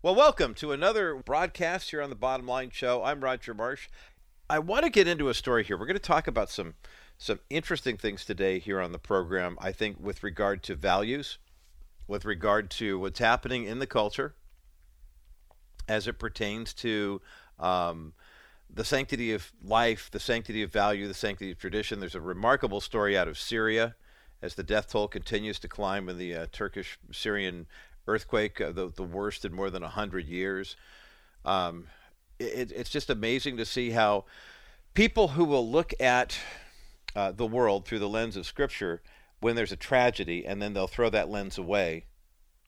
Well, welcome to another broadcast here on the Bottom Line Show. I'm Roger Marsh. I want to get into a story here. We're going to talk about some some interesting things today here on the program. I think with regard to values, with regard to what's happening in the culture as it pertains to um, the sanctity of life, the sanctity of value, the sanctity of tradition. There's a remarkable story out of Syria as the death toll continues to climb in the uh, Turkish Syrian earthquake, uh, the, the worst in more than 100 years. Um, it, it's just amazing to see how people who will look at uh, the world through the lens of Scripture when there's a tragedy, and then they'll throw that lens away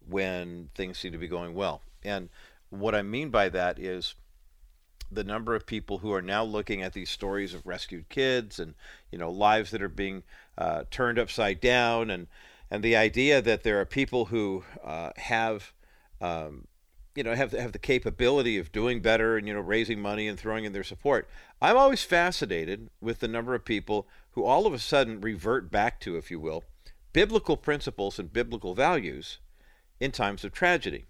when things seem to be going well. And what I mean by that is the number of people who are now looking at these stories of rescued kids and you know lives that are being uh, turned upside down and and the idea that there are people who uh, have um, you know have have the capability of doing better and you know raising money and throwing in their support. I'm always fascinated with the number of people who all of a sudden revert back to, if you will, biblical principles and biblical values in times of tragedy.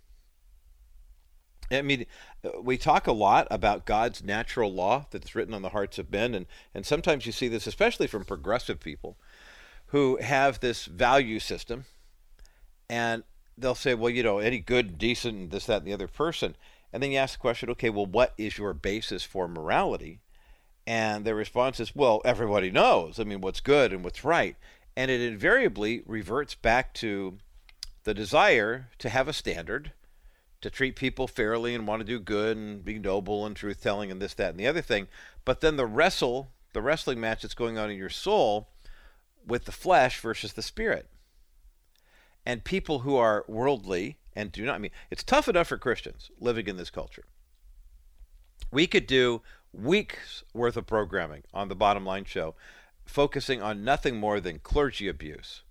I mean, we talk a lot about God's natural law that's written on the hearts of men, and, and sometimes you see this, especially from progressive people, who have this value system, and they'll say, well, you know, any good, decent, this, that, and the other person. And then you ask the question, okay, well, what is your basis for morality? And their response is, well, everybody knows. I mean, what's good and what's right. And it invariably reverts back to the desire to have a standard, to treat people fairly and want to do good and be noble and truth telling and this, that, and the other thing. But then the wrestle, the wrestling match that's going on in your soul with the flesh versus the spirit. And people who are worldly and do not I mean it's tough enough for Christians living in this culture. We could do weeks worth of programming on the bottom line show focusing on nothing more than clergy abuse.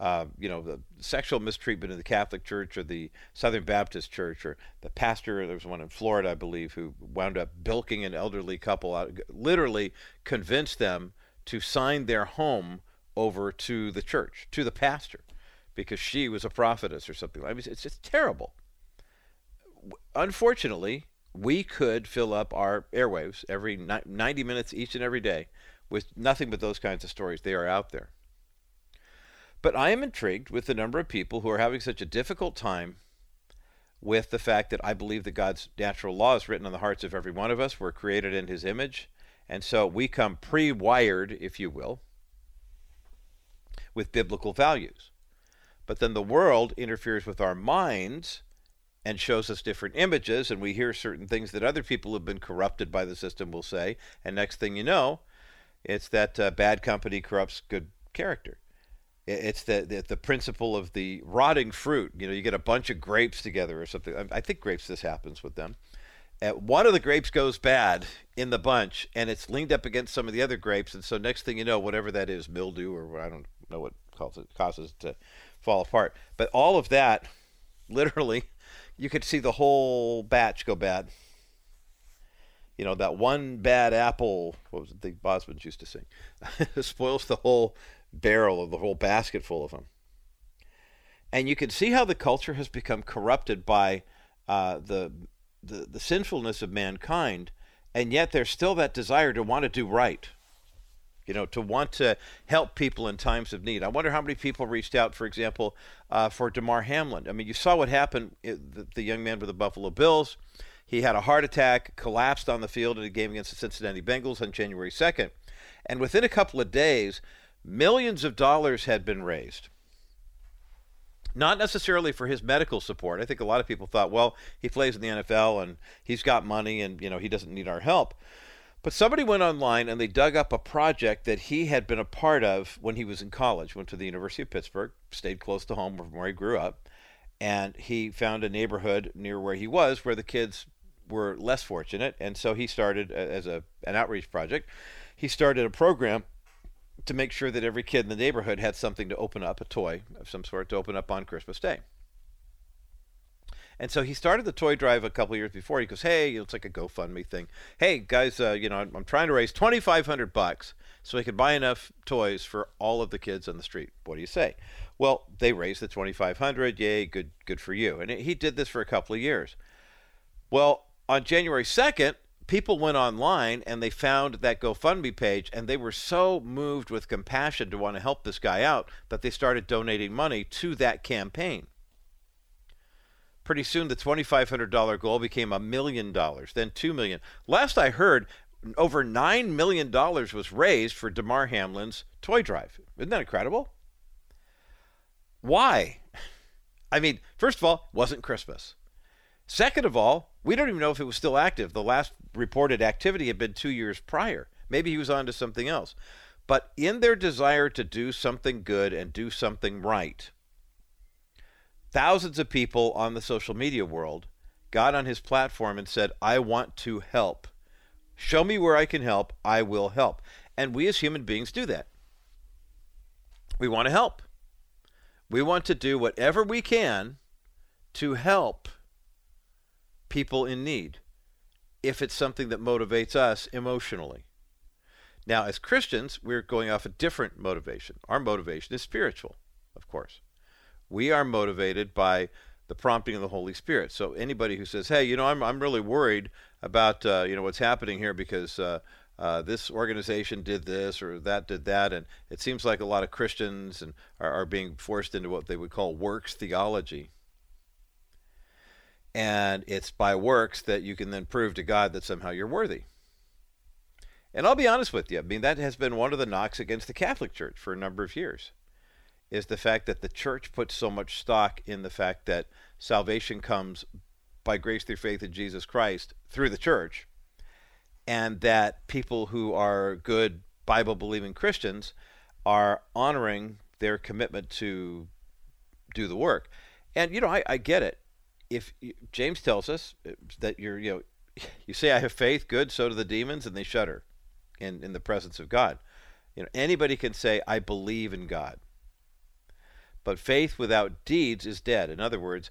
Uh, you know, the sexual mistreatment in the Catholic Church or the Southern Baptist Church or the pastor, there was one in Florida, I believe, who wound up bilking an elderly couple out, literally convinced them to sign their home over to the church, to the pastor, because she was a prophetess or something. I mean, it's just terrible. Unfortunately, we could fill up our airwaves every 90 minutes each and every day with nothing but those kinds of stories. They are out there. But I am intrigued with the number of people who are having such a difficult time with the fact that I believe that God's natural law is written on the hearts of every one of us. We're created in His image. And so we come pre wired, if you will, with biblical values. But then the world interferes with our minds and shows us different images, and we hear certain things that other people who have been corrupted by the system will say. And next thing you know, it's that uh, bad company corrupts good character. It's the, the, the principle of the rotting fruit. You know, you get a bunch of grapes together or something. I think grapes. This happens with them. Uh, one of the grapes goes bad in the bunch, and it's leaned up against some of the other grapes, and so next thing you know, whatever that is, mildew or I don't know what causes it, causes to fall apart. But all of that, literally, you could see the whole batch go bad. You know, that one bad apple, what was the Osmonds used to sing, spoils the whole barrel of the whole basket full of them. And you can see how the culture has become corrupted by uh, the, the, the sinfulness of mankind, and yet there's still that desire to want to do right you know, to want to help people in times of need. I wonder how many people reached out, for example, uh, for Damar Hamlin. I mean, you saw what happened, the, the young man with the Buffalo Bills. He had a heart attack, collapsed on the field in a game against the Cincinnati Bengals on January 2nd. And within a couple of days, millions of dollars had been raised. Not necessarily for his medical support. I think a lot of people thought, well, he plays in the NFL and he's got money and, you know, he doesn't need our help. But somebody went online and they dug up a project that he had been a part of when he was in college. Went to the University of Pittsburgh, stayed close to home where he grew up, and he found a neighborhood near where he was where the kids were less fortunate, and so he started as a an outreach project. He started a program to make sure that every kid in the neighborhood had something to open up, a toy of some sort to open up on Christmas Day. And so he started the toy drive a couple years before. He goes, "Hey, it's like a GoFundMe thing. Hey guys, uh, you know, I'm, I'm trying to raise 2,500 bucks so I could buy enough toys for all of the kids on the street. What do you say?" Well, they raised the 2,500. Yay, good, good for you. And he did this for a couple of years. Well, on January 2nd, people went online and they found that GoFundMe page and they were so moved with compassion to want to help this guy out that they started donating money to that campaign. Pretty soon the $2500 goal became a million dollars, then 2 million. Last I heard, over 9 million dollars was raised for Damar Hamlin's toy drive. Isn't that incredible? Why? I mean, first of all, wasn't Christmas. Second of all, we don't even know if it was still active. The last reported activity had been two years prior. Maybe he was on to something else. But in their desire to do something good and do something right, thousands of people on the social media world got on his platform and said, I want to help. Show me where I can help. I will help. And we as human beings do that. We want to help. We want to do whatever we can to help people in need if it's something that motivates us emotionally. Now, as Christians, we're going off a different motivation. Our motivation is spiritual, of course. We are motivated by the prompting of the Holy Spirit. So anybody who says, "Hey, you know, I'm I'm really worried about uh, you know what's happening here because uh, uh, this organization did this or that did that," and it seems like a lot of Christians and are, are being forced into what they would call works theology and it's by works that you can then prove to God that somehow you're worthy. And I'll be honest with you, I mean, that has been one of the knocks against the Catholic Church for a number of years, is the fact that the church puts so much stock in the fact that salvation comes by grace through faith in Jesus Christ through the church, and that people who are good Bible believing Christians are honoring their commitment to do the work. And, you know, I, I get it if James tells us uh, that you're, you know, you say I have faith, good, so do the demons, and they shudder in, in the presence of God. You know, anybody can say, I believe in God. But faith without deeds is dead. In other words,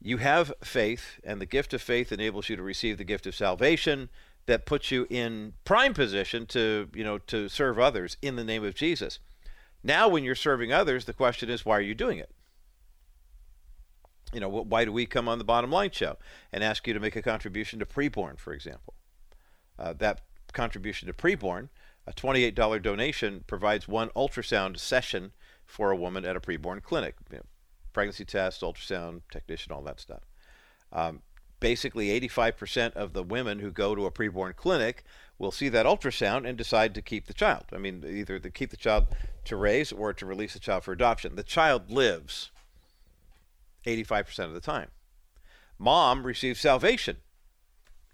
you have faith, and the gift of faith enables you to receive the gift of salvation that puts you in prime position to, you know, to serve others in the name of Jesus. Now, when you're serving others, the question is, why are you doing it? you know, why do we come on the bottom line show and ask you to make a contribution to preborn, for example? Uh, that contribution to preborn, a $28 donation, provides one ultrasound session for a woman at a preborn clinic. You know, pregnancy test, ultrasound technician, all that stuff. Um, basically, 85% of the women who go to a preborn clinic will see that ultrasound and decide to keep the child. I mean, either to keep the child to raise or to release the child for adoption. The child lives 85% of the time. Mom received salvation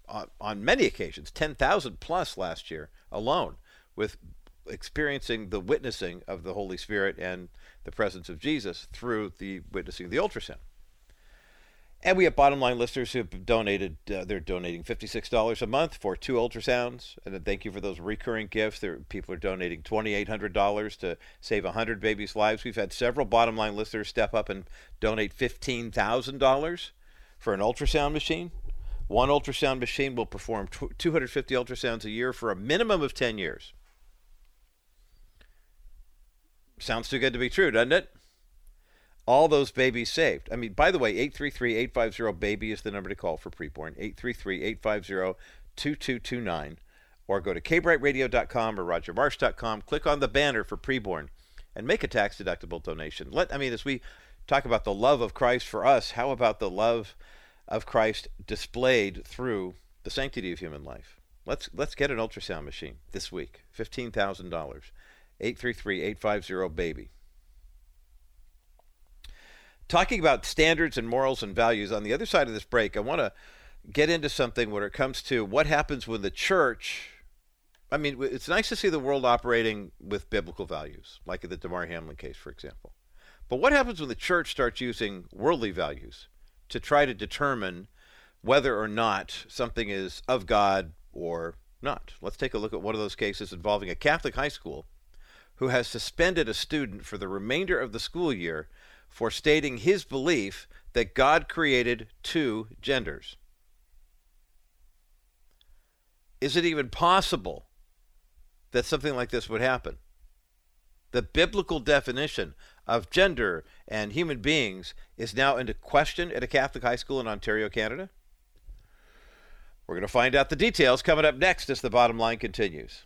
on, on many occasions, 10,000 plus last year alone, with experiencing the witnessing of the Holy Spirit and the presence of Jesus through the witnessing of the ultrasound. And we have bottom line listeners who have donated, uh, they're donating $56 a month for two ultrasounds. And thank you for those recurring gifts. There, people are donating $2,800 to save 100 babies' lives. We've had several bottom line listeners step up and donate $15,000 for an ultrasound machine. One ultrasound machine will perform 250 ultrasounds a year for a minimum of 10 years. Sounds too good to be true, doesn't it? all those babies saved. I mean, by the way, 833 850 BABY is the number to call for preborn. 833 850 2229. Or go to kbrightradio.com or rogermarsh.com, click on the banner for preborn, and make a tax deductible donation. Let I mean, as we talk about the love of Christ for us, how about the love of Christ displayed through the sanctity of human life? Let's let's get an ultrasound machine this week. Fifteen thousand dollars. 833 850 BABY talking about standards and morals and values, on the other side of this break, I want to get into something when it comes to what happens when the church. I mean, it's nice to see the world operating with biblical values, like in the Damar Hamlin case, for example. But what happens when the church starts using worldly values to try to determine whether or not something is of God or not? Let's take a look at one of those cases involving a Catholic high school who has suspended a student for the remainder of the school year for stating his belief that God created two genders. Is it even possible that something like this would happen? The biblical definition of gender and human beings is now into question at a Catholic high school in Ontario, Canada? We're going to find out the details coming up next as the bottom line continues.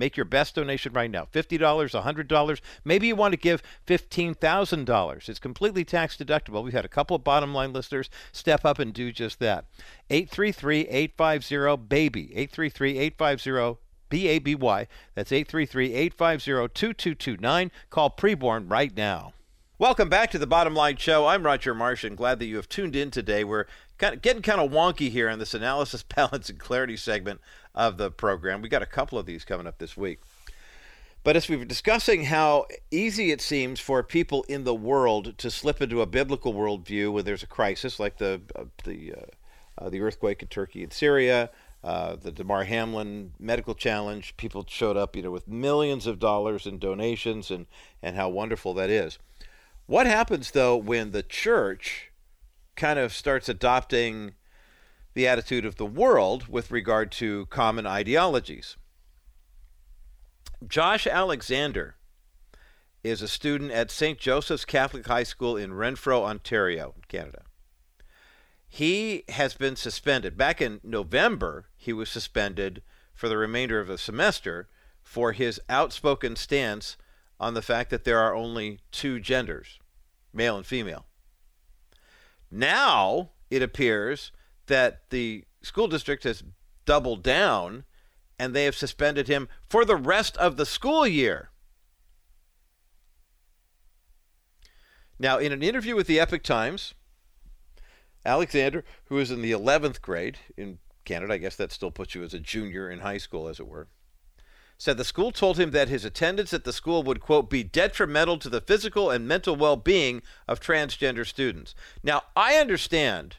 Make your best donation right now $50, $100. Maybe you want to give $15,000. It's completely tax deductible. We've had a couple of bottom line listeners step up and do just that. 833 850 BABY. 833 850 B A B Y. That's 833 850 2229. Call Preborn right now. Welcome back to the Bottom Line Show. I'm Roger Marsh, and glad that you have tuned in today. We're kind of getting kind of wonky here in this analysis, balance, and clarity segment of the program. We got a couple of these coming up this week. But as we were discussing how easy it seems for people in the world to slip into a biblical worldview when there's a crisis, like the uh, the uh, uh, the earthquake in Turkey and Syria, uh, the Damar Hamlin medical challenge, people showed up, you know, with millions of dollars in donations, and and how wonderful that is. What happens though when the church kind of starts adopting the attitude of the world with regard to common ideologies. Josh Alexander is a student at St. Joseph's Catholic High School in Renfrew, Ontario, Canada. He has been suspended. Back in November, he was suspended for the remainder of the semester for his outspoken stance on the fact that there are only two genders, male and female. Now it appears that the school district has doubled down and they have suspended him for the rest of the school year. Now, in an interview with the Epoch Times, Alexander, who is in the 11th grade in Canada, I guess that still puts you as a junior in high school, as it were, said the school told him that his attendance at the school would, quote, be detrimental to the physical and mental well being of transgender students. Now, I understand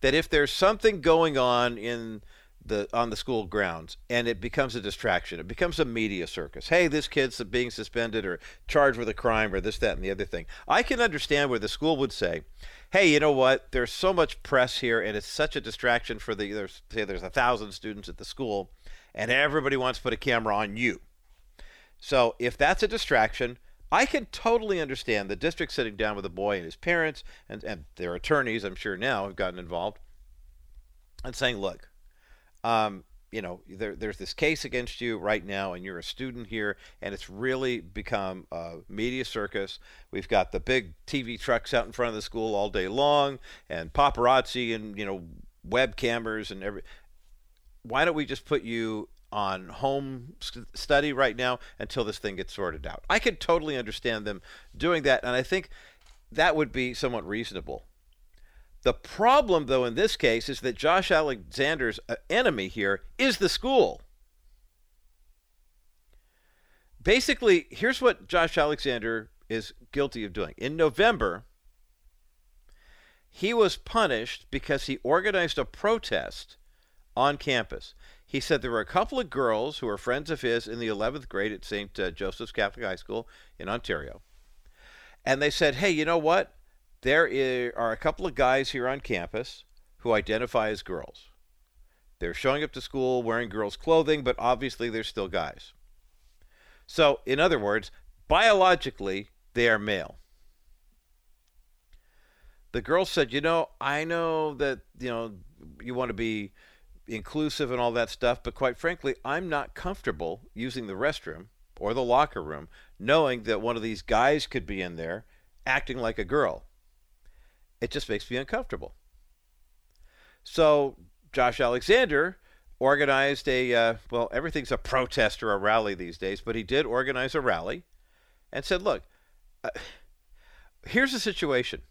that if there's something going on in the on the school grounds and it becomes a distraction, it becomes a media circus. Hey, this kid's being suspended or charged with a crime or this, that, and the other thing. I can understand where the school would say, hey, you know what? There's so much press here and it's such a distraction for the there's say there's a thousand students at the school and everybody wants to put a camera on you. So if that's a distraction, I can totally understand the district sitting down with the boy and his parents and, and their attorneys, I'm sure now, have gotten involved and saying, look, um, you know, there, there's this case against you right now, and you're a student here, and it's really become a media circus. We've got the big TV trucks out in front of the school all day long, and paparazzi, and you know, web cameras, and every. Why don't we just put you on home study right now until this thing gets sorted out. I could totally understand them doing that, and I think that would be somewhat reasonable. The problem, though, in this case, is that Josh Alexander's uh, enemy here is the school. Basically, here's what Josh Alexander is guilty of doing. In November, he was punished because he organized a protest on campus. He said there were a couple of girls who were friends of his in the 11th grade at St. Uh, Joseph's Catholic High School in Ontario. And they said, hey, you know what? There are a couple of guys here on campus who identify as girls. They're showing up to school wearing girls' clothing, but obviously they're still guys. So, in other words, biologically, they are male. The girl said, You know, I know that, you know, you want to be inclusive and all that stuff, but quite frankly, I'm not comfortable using the restroom or the locker room knowing that one of these guys could be in there acting like a girl. It just makes me uncomfortable. So Josh Alexander organized a uh, well, everything's a protest or a rally these days, but he did organize a rally and said, "Look, uh, here's the situation.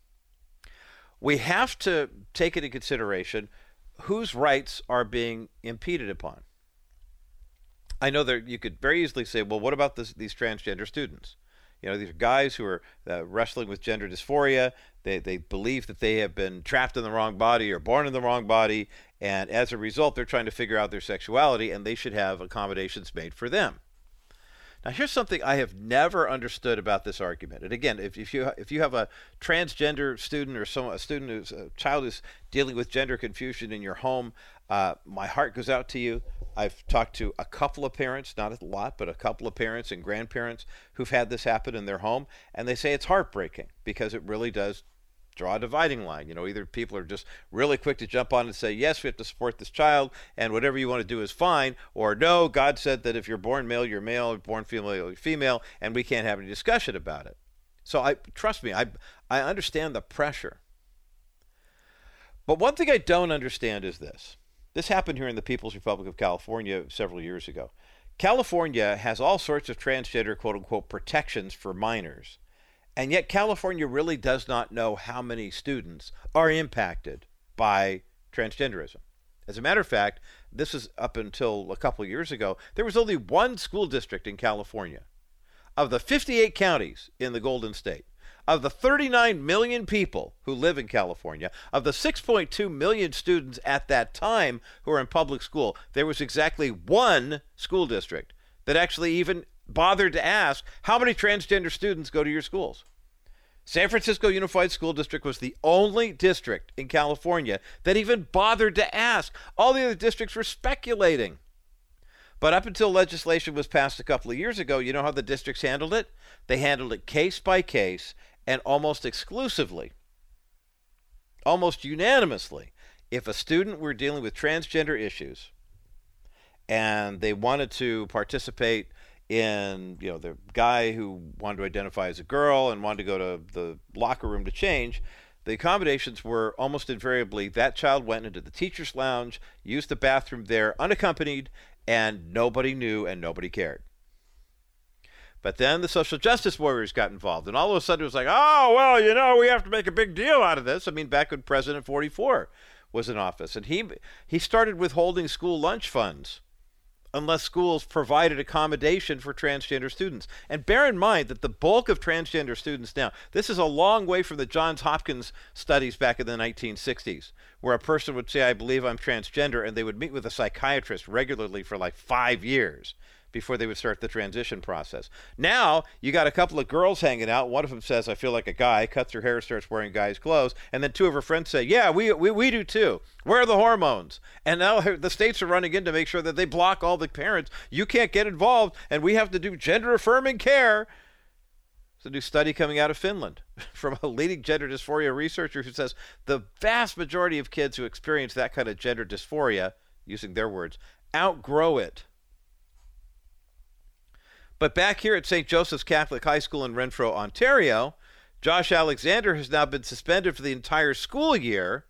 We have to take into consideration whose rights are being impeded upon." I know that you could very easily say, "Well, what about this, these transgender students?" You know, these are guys who are uh, wrestling with gender dysphoria. They, they believe that they have been trapped in the wrong body or born in the wrong body, and as a result, they're trying to figure out their sexuality, and they should have accommodations made for them. Now, here's something I have never understood about this argument. And again, if, if you if you have a transgender student or some a student who's a child who's dealing with gender confusion in your home, uh, my heart goes out to you. I've talked to a couple of parents, not a lot, but a couple of parents and grandparents who've had this happen in their home, and they say it's heartbreaking because it really does draw a dividing line. You know, either people are just really quick to jump on and say, yes, we have to support this child, and whatever you want to do is fine, or no, God said that if you're born male, you're male, born female, you're female, and we can't have any discussion about it. So I trust me, I I understand the pressure. But one thing I don't understand is this. This happened here in the People's Republic of California several years ago. California has all sorts of transgender quote unquote protections for minors. And yet, California really does not know how many students are impacted by transgenderism. As a matter of fact, this is up until a couple years ago, there was only one school district in California. Of the 58 counties in the Golden State, of the 39 million people who live in California, of the 6.2 million students at that time who were in public school, there was exactly one school district that actually even bothered to ask how many transgender students go to your schools. San Francisco Unified School District was the only district in California that even bothered to ask. All the other districts were speculating. But up until legislation was passed a couple of years ago, you know how the districts handled it? They handled it case by case and almost exclusively, almost unanimously. If a student were dealing with transgender issues and they wanted to participate in you know the guy who wanted to identify as a girl and wanted to go to the locker room to change the accommodations were almost invariably that child went into the teacher's lounge used the bathroom there unaccompanied and nobody knew and nobody cared. But then the social justice warriors got involved and all of a sudden it was like oh well you know we have to make a big deal out of this. I mean back when president 44 was in office and he he started withholding school lunch funds unless schools provided accommodation for transgender students. And bear in mind that the bulk of transgender students now, this is a long way from the Johns Hopkins studies back in the 1960s, where a person would say, I believe I'm transgender, and they would meet with a psychiatrist regularly for like five years before they would start the transition process. Now, you got a couple of girls hanging out. One of them says, I feel like a guy, cuts her hair, starts wearing guy's clothes. And then two of her friends say, Yeah, we, we, we do too. Where are the hormones? And now the states are running in to make sure that they block all the parents. You can't get involved, and we have to do gender affirming care. It's a new study coming out of Finland from a leading gender dysphoria researcher who says the vast majority of kids who experience that kind of gender dysphoria, using their words, outgrow it but back here at St. Joseph's Catholic High School in Renfrew, Ontario, Josh Alexander has now been suspended for the entire school year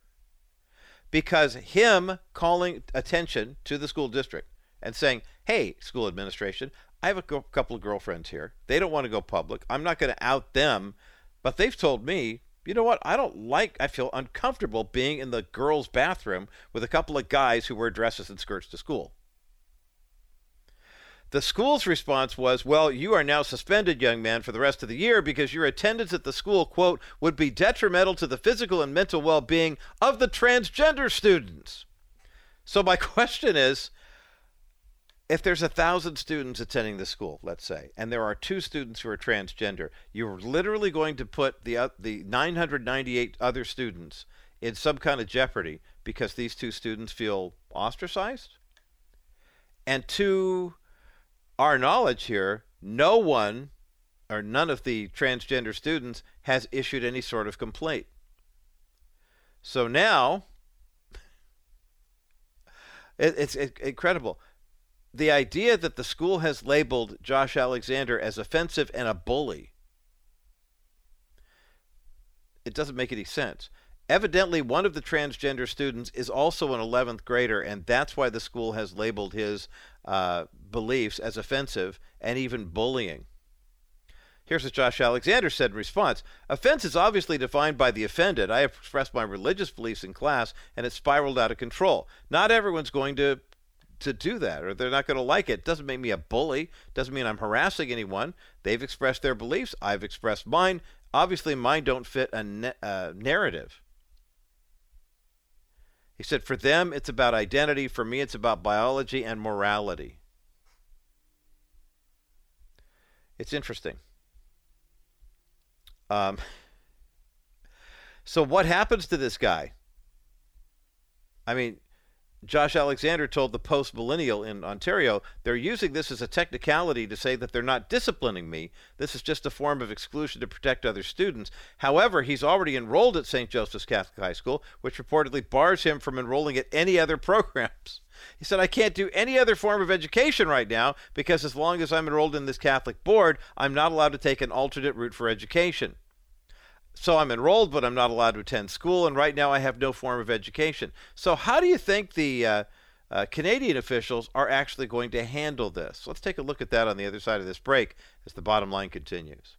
because him calling attention to the school district and saying, hey, school administration, I have a couple of girlfriends here. They don't want to go public. I'm not going to out them, but they've told me, you know what? I don't like, I feel uncomfortable being in the girls' bathroom with a couple of guys who wear dresses and skirts to school. The school's response was, Well, you are now suspended, young man, for the rest of the year because your attendance at the school, quote, would be detrimental to the physical and mental well being of the transgender students. So, my question is if there's a thousand students attending the school, let's say, and there are two students who are transgender, you're literally going to put the, uh, the 998 other students in some kind of jeopardy because these two students feel ostracized? And two our knowledge here, no one or none of the transgender students has issued any sort of complaint. So now, it, it's it, incredible. The idea that the school has labeled Josh Alexander as offensive and a bully, it doesn't make any sense. Evidently, one of the transgender students is also an 11th grader, and that's why the school has labeled his uh, beliefs as offensive and even bullying. Here's what Josh Alexander said in response Offense is obviously defined by the offended. I have expressed my religious beliefs in class, and it spiraled out of control. Not everyone's going to to do that or they're not going to like it. Doesn't make me a bully. Doesn't mean I'm harassing anyone. They've expressed their beliefs. I've expressed mine. Obviously, mine don't fit a uh, narrative. He said, for them, it's about identity. For me, it's about biology and morality. It's interesting. Um, so, what happens to this guy? I mean, Josh Alexander told the Post Millennial in Ontario, they're using this as a technicality to say that they're not disciplining me. This is just a form of exclusion to protect other students. However, he's already enrolled at St. Joseph's Catholic High School, which reportedly bars him from enrolling at any other programs. He said, I can't do any other form of education right now because as long as I'm enrolled in this Catholic board, I'm not allowed to take an alternate route for education. So I'm enrolled, but I'm not allowed to attend school, and right now I have no form of education. So, how do you think the uh, uh, Canadian officials are actually going to handle this? Let's take a look at that on the other side of this break as the bottom line continues.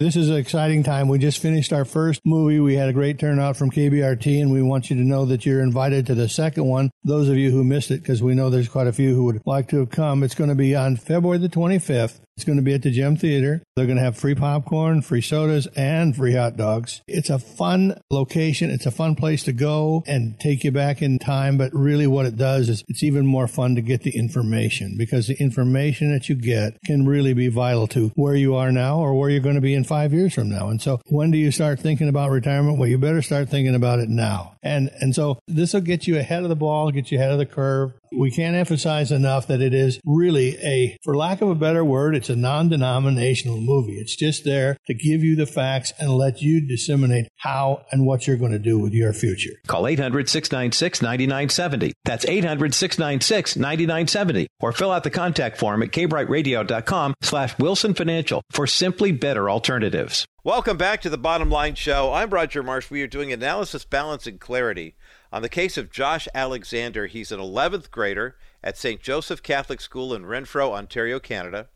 This is an exciting time. We just finished our first movie. We had a great turnout from KBRT, and we want you to know that you're invited to the second one. Those of you who missed it, because we know there's quite a few who would like to have come, it's going to be on February the 25th it's going to be at the Gem Theater. They're going to have free popcorn, free sodas, and free hot dogs. It's a fun location. It's a fun place to go and take you back in time. But really, what it does is it's even more fun to get the information because the information that you get can really be vital to where you are now or where you're going to be in five years from now. And so, when do you start thinking about retirement? Well, you better start thinking about it now. And and so this will get you ahead of the ball, get you ahead of the curve. We can't emphasize enough that it is really a, for lack of a better word, it's a non denominational movie. It's just there to give you the facts and let you disseminate how and what you're going to do with your future. Call 800 696 9970. That's 800 696 9970. Or fill out the contact form at kbrightradio.com slash Wilson Financial for simply better alternatives. Welcome back to the Bottom Line Show. I'm Roger Marsh. We are doing analysis, balance, and clarity on the case of Josh Alexander. He's an 11th grader at St. Joseph Catholic School in Renfrew, Ontario, Canada.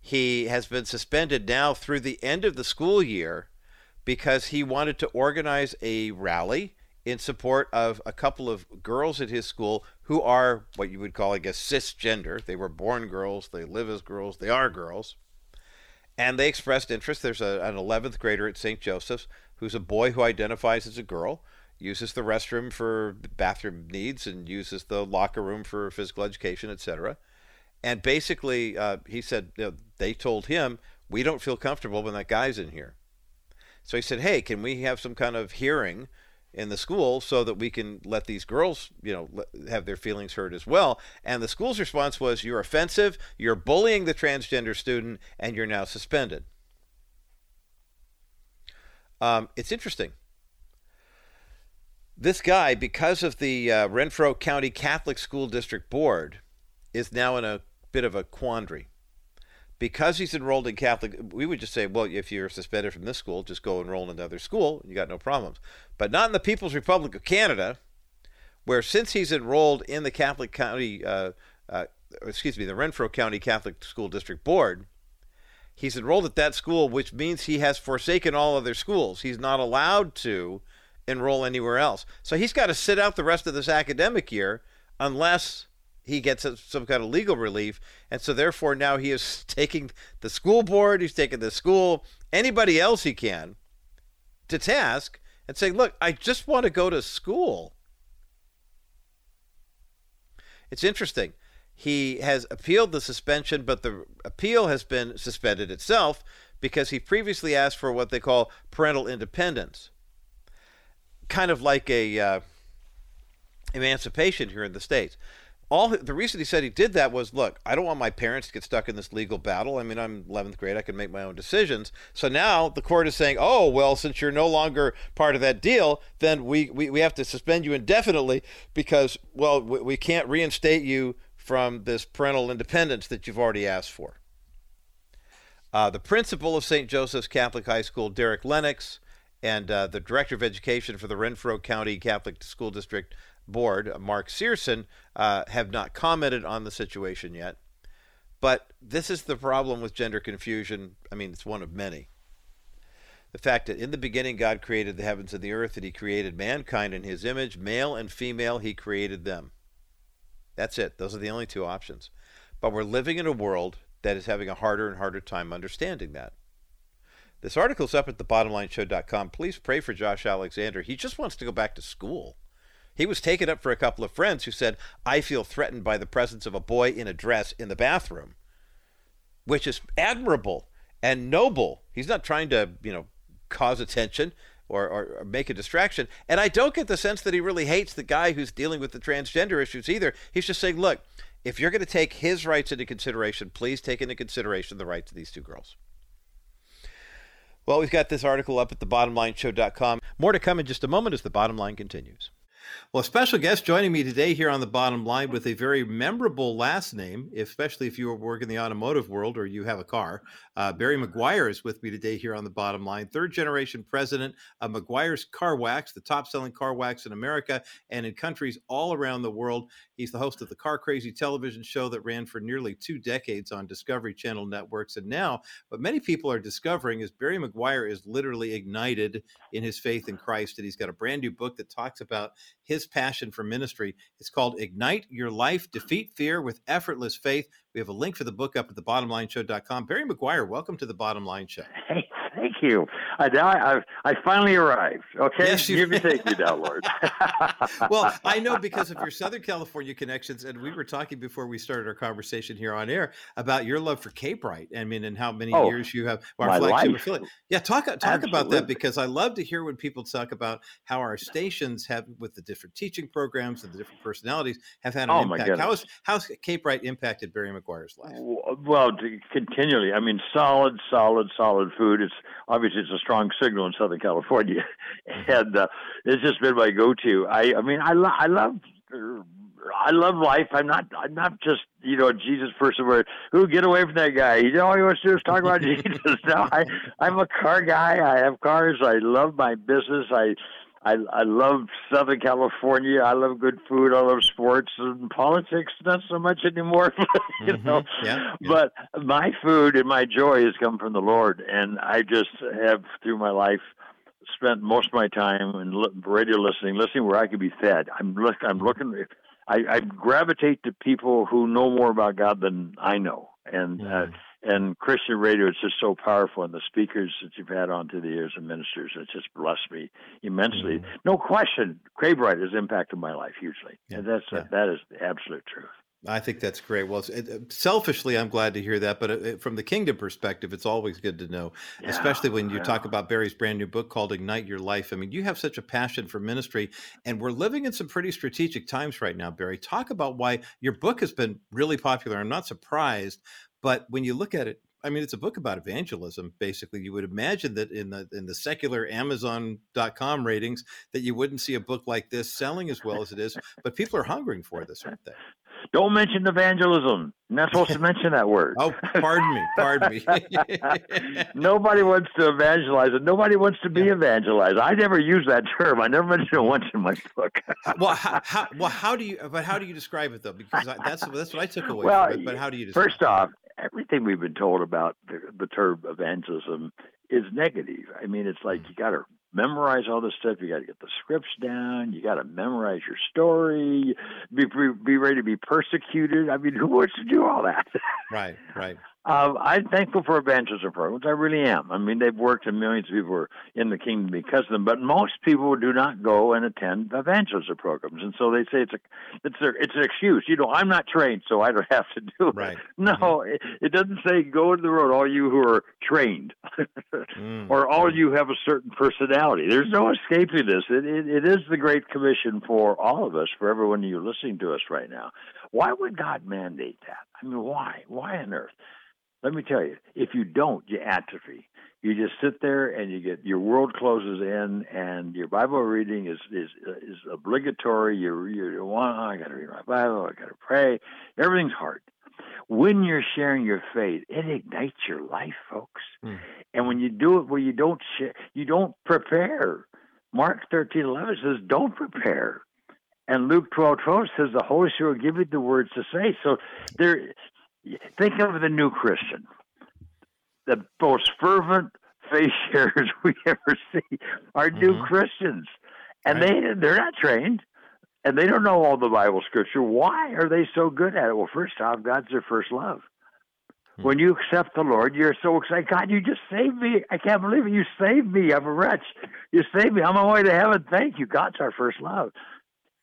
He has been suspended now through the end of the school year because he wanted to organize a rally in support of a couple of girls at his school who are what you would call, I guess, cisgender. They were born girls, they live as girls, they are girls and they expressed interest. There's a, an 11th grader at St. Joseph's who's a boy who identifies as a girl, uses the restroom for bathroom needs, and uses the locker room for physical education, etc. And basically, uh, he said you know, they told him, "We don't feel comfortable when that guy's in here." So he said, "Hey, can we have some kind of hearing in the school so that we can let these girls, you know, have their feelings heard as well. And the school's response was, "You're offensive. You're bullying the transgender student, and you're now suspended." Um, it's interesting. This guy, because of the uh, Renfrew County Catholic School District Board, is now in a bit of a quandary because he's enrolled in Catholic, we would just say, well, if you're suspended from this school, just go enroll in another school. You got no problems. But not in the People's Republic of Canada, where since he's enrolled in the Catholic County, uh, uh, excuse me, the Renfrew County Catholic School District Board, he's enrolled at that school, which means he has forsaken all other schools. He's not allowed to enroll anywhere else. So he's got to sit out the rest of this academic year unless he gets some kind of legal relief. And so, therefore, now he is taking the school board, he's taking the school, anybody else he can to task and saying, Look, I just want to go to school. It's interesting. He has appealed the suspension, but the appeal has been suspended itself because he previously asked for what they call parental independence. Kind of like a uh, emancipation here in the States. All the reason he said he did that was look i don't want my parents to get stuck in this legal battle. I mean i'm 11th grade. I can make my own decisions. So now the court is saying oh well since you're no longer part of that deal then we we, we have to suspend you indefinitely because well we, we can't reinstate you from this parental independence that you've already asked for. Uh, the principal of st joseph's catholic high school derek lennox And uh, the director of education for the Renfrew County Catholic School District Board, Mark Searson, uh, have not commented on the situation yet. But this is the problem with gender confusion. I mean, it's one of many. The fact that in the beginning God created the heavens and the earth, and He created mankind in His image, male and female, He created them. That's it. Those are the only two options. But we're living in a world that is having a harder and harder time understanding that. This article's up at thebottomlineshow.com. Please pray for Josh Alexander. He just wants to go back to school. He was taken up for a couple of friends who said, I feel threatened by the presence of a boy in a dress in the bathroom, which is admirable and noble. He's not trying to, you know, cause attention or, or, or, make a distraction. And I don't get the sense that he really hates the guy who's dealing with the transgender issues either. He's just saying, look, if you're going to take his rights into consideration, please take into consideration the rights of these two girls. Well, we've got this article up at thebottomlineshow.com. More to come in just a moment as the bottom line continues. Well, a special guest joining me today here on the bottom line with a very memorable last name, especially if you work in the automotive world or you have a car. Uh, Barry Meguiar is with me today here on the bottom line, third generation president of Meguiar's Car Wax, the top selling car wax in America and in countries all around the world. He's the host of the Car Crazy television show that ran for nearly two decades on Discovery Channel networks. And now, what many people are discovering is Barry Meguiar is literally ignited in his faith in Christ. And he's got a brand new book that talks about his passion for ministry. It's called Ignite Your Life Defeat Fear with Effortless Faith. We have a link for the book up at thebottomlineshow.com. Barry Meguiar, welcome to the Bottom Line Show. Hey, you. I, I, I finally arrived. Okay, yes, you give me take me now, Lord. well, I know because of your Southern California connections, and we were talking before we started our conversation here on air about your love for K-Bright. I mean, and how many oh, years you have our flagship affiliate. Yeah, talk talk Absolutely. about that because I love to hear when people talk about how our stations have, with the different teaching programs and the different personalities, have had an oh, impact. How has how's K-Bright impacted Barry Meguiar's life? Well, continually. I mean, solid, solid, solid food. It's obviously it's a strong signal in Southern California, and uh, it's just been my go-to. I, I mean, I, lo- I love. I love life. I'm not. I'm not just you know Jesus person. Where who get away from that guy? You know all he wants to do is talk about Jesus. No, I I'm a car guy. I have cars. I love my business. I I I love Southern California. I love good food. I love sports and politics. Not so much anymore, you Mhm. know. Yeah, yeah. But my food and my joy has come from the Lord, and I just have through my life spent most of my time in radio listening, listening where I could be fed. I'm look. I'm looking. I, I gravitate to people who know more about God than I know, and uh, Mm. And Christian radio is just so powerful, and the speakers that you've had on to the years and ministers, it's just blessed me immensely. Mhm. No question, K-Bright has impacted my life hugely, Yeah, and that's yeah. that is the absolute truth. I think that's great. Well, it, selfishly, I'm glad to hear that. But it, from the kingdom perspective, it's always good to know, Yeah, especially when you yeah. talk about Barry's brand new book called Ignite Your Life. I mean, you have such a passion for ministry, and we're living in some pretty strategic times right now, Barry. Talk about why your book has been really popular. I'm not surprised, but when you look at it, I mean, it's a book about evangelism. Basically, you would imagine that in the in the secular Amazon.com ratings, that you wouldn't see a book like this selling as well as it is. But people are hungering for this, aren't they? Don't mention evangelism. You're not supposed to mention that word. Oh, pardon me, pardon me. Nobody wants to evangelize, and nobody wants to be Yeah. evangelized. I never use that term. I never mentioned it once in my book. well, how, how, well, how do you? But how do you describe it though? Because I, that's that's what I took away Well, from it. But how do you describe First off, everything we've been told about the, the term evangelism is negative. I mean, it's like Mm. you got to memorize all this stuff. You got to get the scripts down. You got to memorize your story. Be, be be ready to be persecuted. I mean, who wants to do all that? Right, right. Um, I'm thankful for evangelism programs. I really am. I mean, they've worked and millions of people are in the kingdom because of them. But most people do not go and attend evangelism programs, and so they say it's a it's a, it's an excuse. You know, I'm not trained, so I don't have to do it. Right. No, it, it doesn't say go to the road. All you who are trained, Mm. or all you have a certain personality. There's no escaping this. It, it, it is the Great Commission for all of us, for everyone you listening to us right now. Why would God mandate that? I mean, why? Why on earth? Let me tell you, if you don't, you atrophy. You just sit there and you get your world closes in, and your Bible reading is is is obligatory. You you want, oh, I got to read my Bible, I got to pray. Everything's hard. when you're sharing your faith, it ignites your life, folks. Mm. And when you do it where you don't share, you don't prepare. Mark thirteen eleven says, "Don't prepare." And Luke twelve twelve says, "The Holy Spirit will give you the words to say." So, there. Think of the new Christian, the most fervent faith sharers we ever see are mm-hmm. new Christians, and right. they they're not trained and they don't know all the Bible scripture. Why are they so good at it? Well, first off, God's their first love. Hmm. When you accept the Lord, you're so excited. God, you just saved me. I can't believe it. You saved me. I'm a wretch. You saved me. I'm on my way to heaven. Thank you. God's our first love.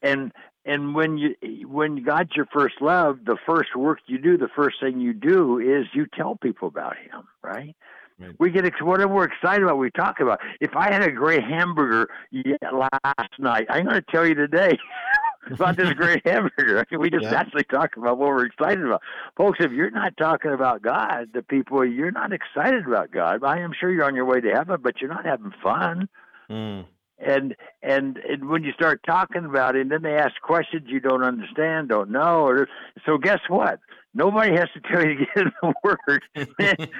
And and when you when God's your first love, the first work you do, the first thing you do is you tell people about Him, right? Right. We get whatever we're excited about. We talk about. If I had a great hamburger last night, I'm going to tell you today about this great hamburger. we just yeah. naturally talk about what we're excited about, folks. If you're not talking about God, the people you're not excited about God. I am sure you're on your way to heaven, but you're not having fun. Mm. And, and and when you start talking about it, and then they ask questions you don't understand, don't know. Or, so guess what? Nobody has to tell you to get in the Word.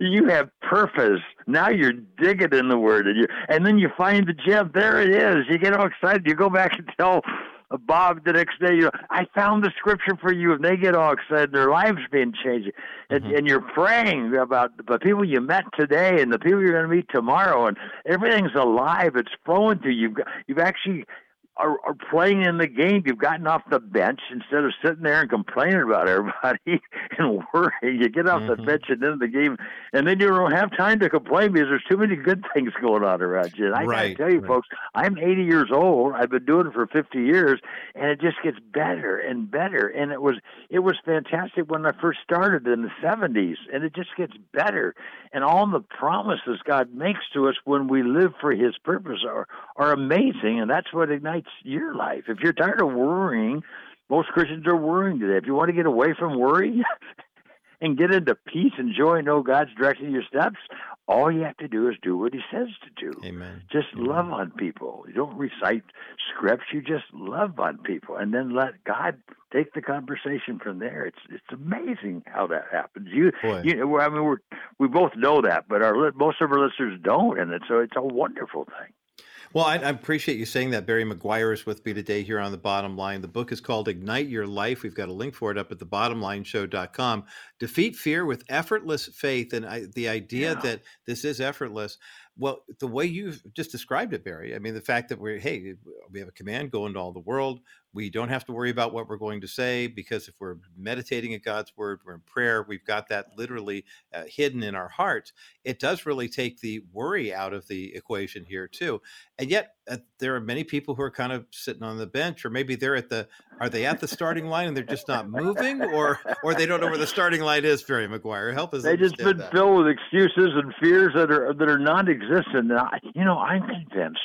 you have purpose. Now you're digging in the Word, and you and then you find the gem. There it is. You get all excited. You go back and tell Bob the next day. You know, I found the Scripture for you, and they get all excited. Their lives being changed, and, mm-hmm. and you're praying about the people you met today and the people you're going to meet tomorrow, and everything's alive. It's flowing through you. You've, you've actually are, are playing in the game. You've gotten off the bench instead of sitting there and complaining about everybody and worrying. You get off mm-hmm. the bench and into the game, and then you don't have time to complain because there's too many good things going on around you. And I right, gotta tell you, right. folks, I'm 80 years old. I've been doing it for 50 years, and it just gets better and better. And it was it was fantastic when I first started in the 70s, and it just gets better. And all the promises God makes to us when we live for His purpose are are amazing, and that's what ignites your life. If you're tired of worrying, most Christians are worrying today. If you want to get away from worry and get into peace and joy and know God's directing your steps, all you have to do is do what He says to do. Amen. Just Amen. love on people. You don't recite scripts. You just love on people, and then let God take the conversation from there. It's it's amazing how that happens. You Boy. you know, I mean, we're we both know that, but our most of our listeners don't, and it's so it's a wonderful thing. Well, I, I, appreciate you saying that. Barry Meguiar is with me today here on the bottom line. The book is called Ignite Your Life. We've got a link for it up at thebottomlineshow.com. Defeat fear with effortless faith. And I, the idea yeah. that this is effortless, well, the way you've just described it, Barry, I mean, the fact that we're, hey, we have a command go into all the world. We don't have to worry about what we're going to say because if we're meditating at God's word, we're in prayer, we've got that literally uh, hidden in our hearts. It does really take the worry out of the equation here, too. And yet, uh, there are many people who are kind of sitting on the bench, or maybe they're at the, are they at the starting line and they're just not moving, or or they don't know where the starting line is, Barry Meguiar? Help us. They just been that. filled with excuses and fears that are that are non-existent. And I, you know, I'm convinced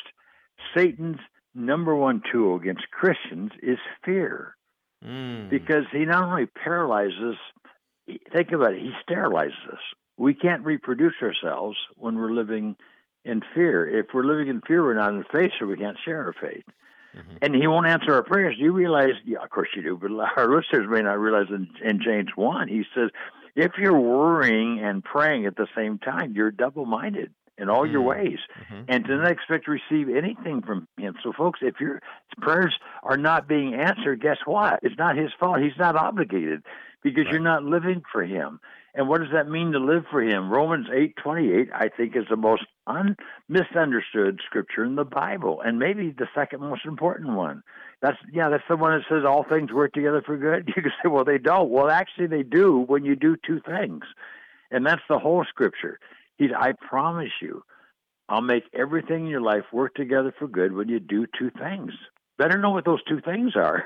Satan's number one tool against Christians is fear. Mm. Because he not only paralyzes, think about it, he sterilizes us. We can't reproduce ourselves when we're living in fear. If we're living in fear, we're not in faith, so we can't share our faith. Mm-hmm. And he won't answer our prayers. Do you realize? Yeah, of course you do, but our listeners may not realize in, in James 1, he says, if you're worrying and praying at the same time, you're double minded in all mm-hmm. your ways mm-hmm. and to not expect to receive anything from him. So, folks, if your prayers are not being answered, guess what? It's not his fault. He's not obligated because right. you're not living for him. And what does that mean to live for him? Romans 8:28 I think is the most un- misunderstood scripture in the Bible and maybe the second most important one. That's yeah, that's the one that says all things work together for good. You can say, well, they don't. Well, actually, they do when you do two things, and that's the whole scripture. He's, I promise you, I'll make everything in your life work together for good when you do two things. Better know what those two things are.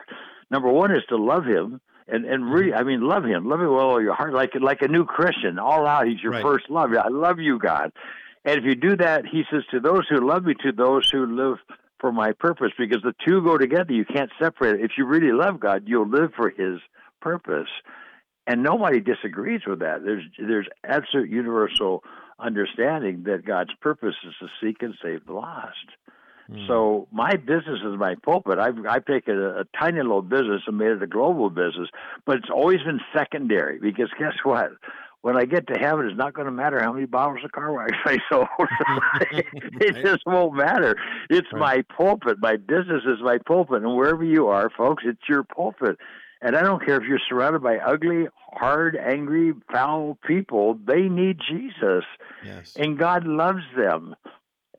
Number one is to love Him and and really, mm-hmm. I mean, love Him, love Him with all your heart, like like a new Christian, all out. He's your right. first love. I love you, God. And if you do that, He says, to those who love me, to those who live for my purpose, because the two go together. You can't separate it. If you really love God, you'll live for His purpose, and nobody disagrees with that. There's there's absolute universal understanding that God's purpose is to seek and save the lost. Mm. So my business is my pulpit. I've I've taken a, a tiny little business and made it a global business, but it's always been secondary because guess what? when I get to heaven, it's not going to matter how many bottles of car wax I sold. it just won't matter. It's right. my pulpit. My business is my pulpit, and wherever you are, folks, it's your pulpit. And I don't care if you're surrounded by ugly, hard, angry, foul people, they need Jesus. Yes. And God loves them.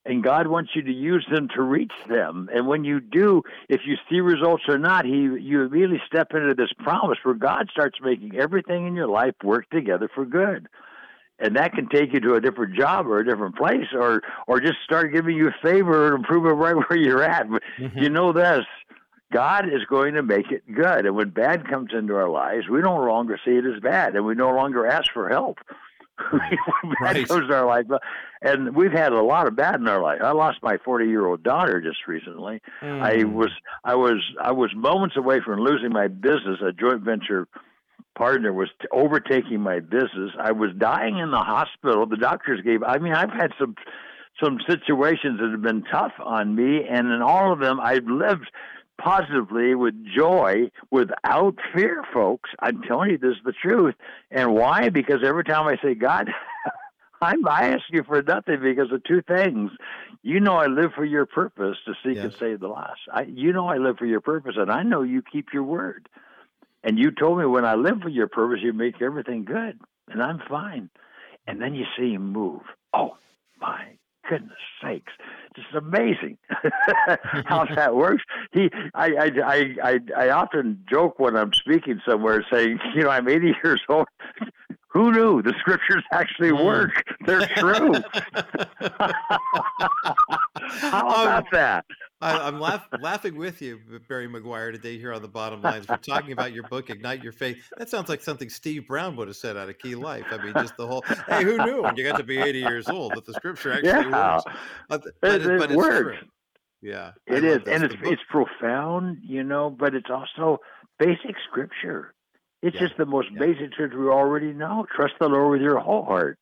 And God wants you to use them to reach them. And when you do, if you see results or not, He you immediately step into this promise where God starts making everything in your life work together for good. And that can take you to a different job or a different place or or just start giving you favor or improvement right where you're at. But mm-hmm. you know this God is going to make it good. And when bad comes into our lives, we no longer see it as bad and we no longer ask for help. bad right. comes our life. And we've had a lot of bad in our life. I lost my 40 year old daughter just recently. Mm. I was, I was, I was moments away from losing my business. A joint venture partner was t- overtaking my business. I was dying in the hospital. The doctors gave, I mean, I've had some, some situations that have been tough on me. And in all of them, I've lived positively with joy without fear, folks. I'm telling you, this is the truth. And why? Because every time I say, God, I'm, I ask you for nothing because of two things. You know, I live for your purpose to seek yes. and save the lost. I, you know, I live for your purpose, and I know you keep your word. And you told me when I live for your purpose, you make everything good, and I'm fine. And then you see him move. Oh, my goodness sakes just amazing how that works. He, I, I, I, I, I often joke when I'm speaking somewhere, saying, you know, I'm 80 years old. Who knew the scriptures actually hmm. work? They're true. how um, about that? I, am laugh, laughing with you, Barry Meguiar, today here on the bottom lines. We're talking about your book, Ignite Your Faith. That sounds like something Steve Brown would have said out of Key Life. I mean, just the whole, hey, who knew when you got to be 80 years old that the scripture actually yeah. works? It, it, but it's works. Yeah. It is. And it's, it's profound, you know, but it's also basic scripture. It's yeah. just the most yeah. basic scripture we already know. Trust the Lord with your whole heart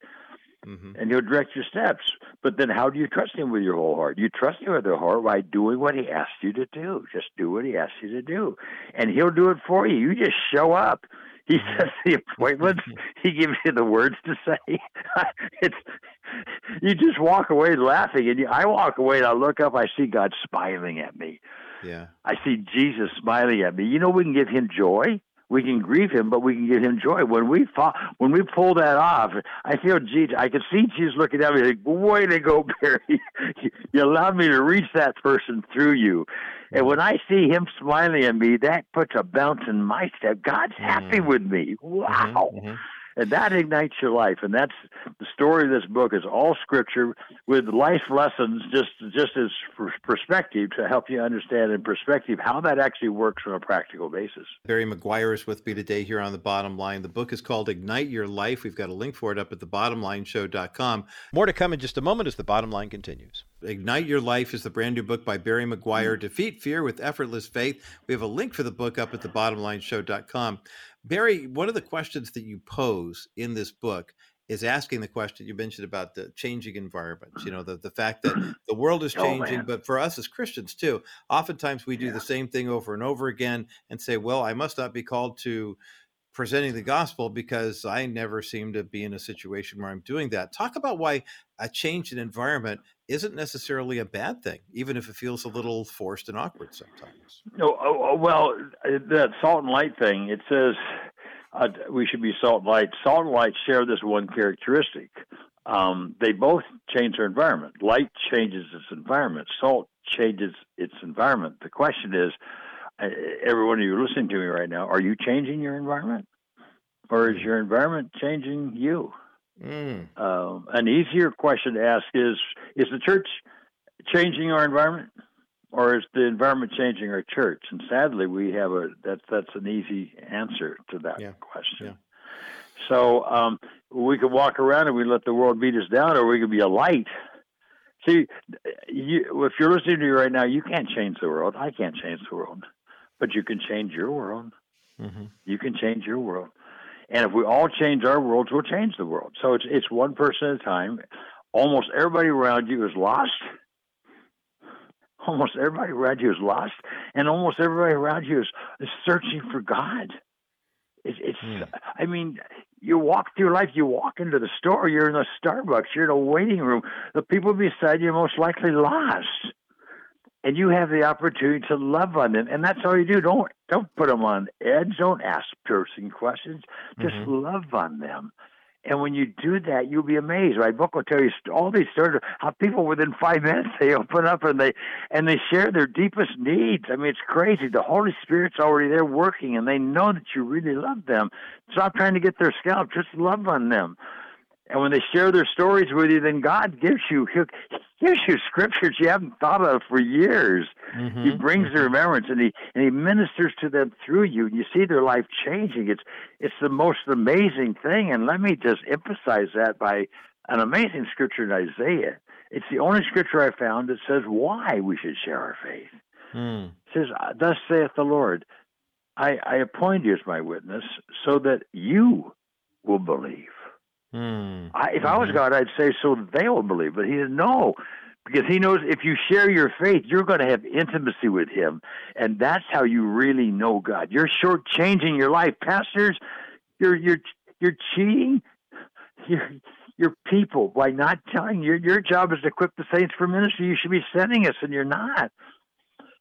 mm-hmm. and he'll direct your steps. But then how do you trust him with your whole heart? You trust him with your heart by doing what he asks you to do. Just do what he asks you to do. And he'll do it for you. You just show up. He sets the appointments. he gives you the words to say. it's you just walk away laughing, and you, I walk away and I look up. I see God smiling at me. Yeah, I see Jesus smiling at me. You know, we can give Him joy we can grieve him, but we can give him joy. When we fall, when we pull that off, I feel Jesus. I can see Jesus looking at me like, "Way to go, Barry! you allowed me to reach that person through you." And when I see him smiling at me, that puts a bounce in my step. God's happy mm-hmm. with me. Wow. Mm-hmm, mm-hmm and that ignites your life. And that's the story of this book is all scripture with life lessons, just just as perspective to help you understand in perspective how that actually works on a practical basis. Barry Meguiar is with me today here on the Bottom Line. The book is called Ignite Your Life. We've got a link for it up at the thebottomlineshow.com. More to come in just a moment as the Bottom Line continues. Ignite Your Life is the brand new book by Barry Meguiar. Mm. Defeat Fear with Effortless Faith. We have a link for the book up at the thebottomlineshow.com. Barry, one of the questions that you pose in this book is asking the question you mentioned about the changing environments. You mm-hmm. know, the, the fact that the world is oh, changing, oh, but for us as Christians too, oftentimes we do yeah. the same thing over and over again and say, well, I must not be called to presenting the gospel because I never seem to be in a situation where I'm doing that. Talk about why a change in environment isn't necessarily a bad thing, even if it feels a little forced and awkward sometimes. No, oh, oh, well, uh, that salt and light thing, it says uh, we should be salt and light. Salt and light share this one characteristic. Um, they both change their environment. Light changes its environment. Salt changes its environment. The question is, everyone of you listening to me right now, are you changing your environment, or is your environment changing you? Mm. Um, an easier question to ask is: Is the church changing our environment, or is the environment changing our church? And sadly, we have a that's that's an easy answer to that yeah. question. Yeah. So um, we could walk around and we let the world beat us down, or we could be a light. See, you, if you're listening to me right now, you can't change the world. I can't change the world, but you can change your world. Mm-hmm. You can change your world. And if we all change our worlds, we'll change the world. So it's it's one person at a time. Almost everybody around you is lost. almost everybody around you is lost, and almost everybody around you is, is searching for God. It's, it's mm. I mean, you walk through life, you walk into the store, you're in a Starbucks, you're in a waiting room. The people beside you are most likely lost. And you have the opportunity to love on them. And that's all you do. Don't don't put them on edge. Don't ask piercing questions. Just mm-hmm. love on them. And when you do that, you'll be amazed. My book will tell you all these stories how people within five minutes they open up and they and they share their deepest needs. I mean, it's crazy. The Holy Spirit's already there working, and they know that you really love them. Stop trying to get their scalp. Just love on them. And when they share their stories with you, then God gives you gives you scriptures you haven't thought of for years. Mm-hmm. He brings mm-hmm. the remembrance and he and he ministers to them through you. And you see their life changing. It's it's the most amazing thing. And let me just emphasize that by an amazing scripture in Isaiah. It's the only scripture I found that says why we should share our faith. Mm. It says, "Thus saith the Lord, I, I appoint you as my witness, so that you will believe." Mm. I, if mm-hmm. I was mm-hmm. God, I'd say so they will believe. But he said no, because he knows if you share your faith, you're going to have intimacy with him, and that's how you really know God. You're shortchanging your life, pastors. You're you're you're cheating. You're your people by not telling your your job is to equip the saints for ministry. You should be sending us, and you're not.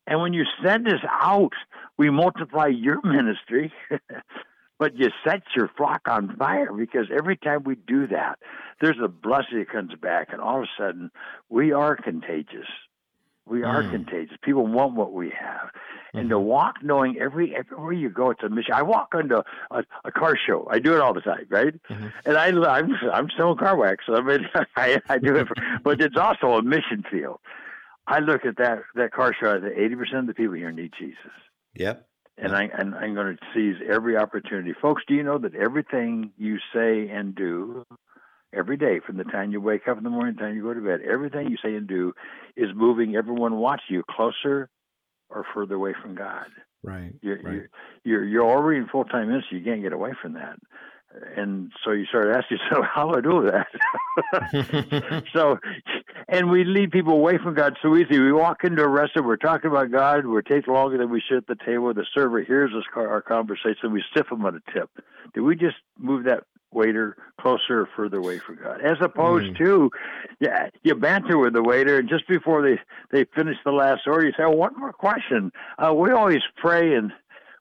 And when you send us out, we multiply your ministry. But you set your flock on fire because every time we do that, there's a blessing that comes back, and all of a sudden, we are contagious. We are mm. contagious. People want what we have, mm-hmm. and to mm-hmm. walk knowing every everywhere you go, it's a mission. I walk into a, a car show. I do it all the time, right? Mm-hmm. And I, I'm I'm still car wax. I mean, I, I do it, for, but it's also a mission field. I look at that that car show. I say eighty percent of the people here need Jesus. Yep and I and I'm going to seize every opportunity. Folks, do you know that everything you say and do every day, from the time you wake up in the morning to the time you go to bed, everything you say and do is moving everyone watching you closer or further away from God. Right. You're right. You're, you're, you're already in full time ministry. You can't get away from that and so you start asking yourself, how do I do that? so, and we lead people away from God so easy. We walk into a restaurant, we're talking about God, we take longer than we should at the table. The server hears us, our conversation, we stiff them on a tip. Do we just move that waiter closer or further away from God? As opposed mm. to, yeah, you banter with the waiter, and just before they they finish the last order, you say, oh, "One more question." Uh, we always pray and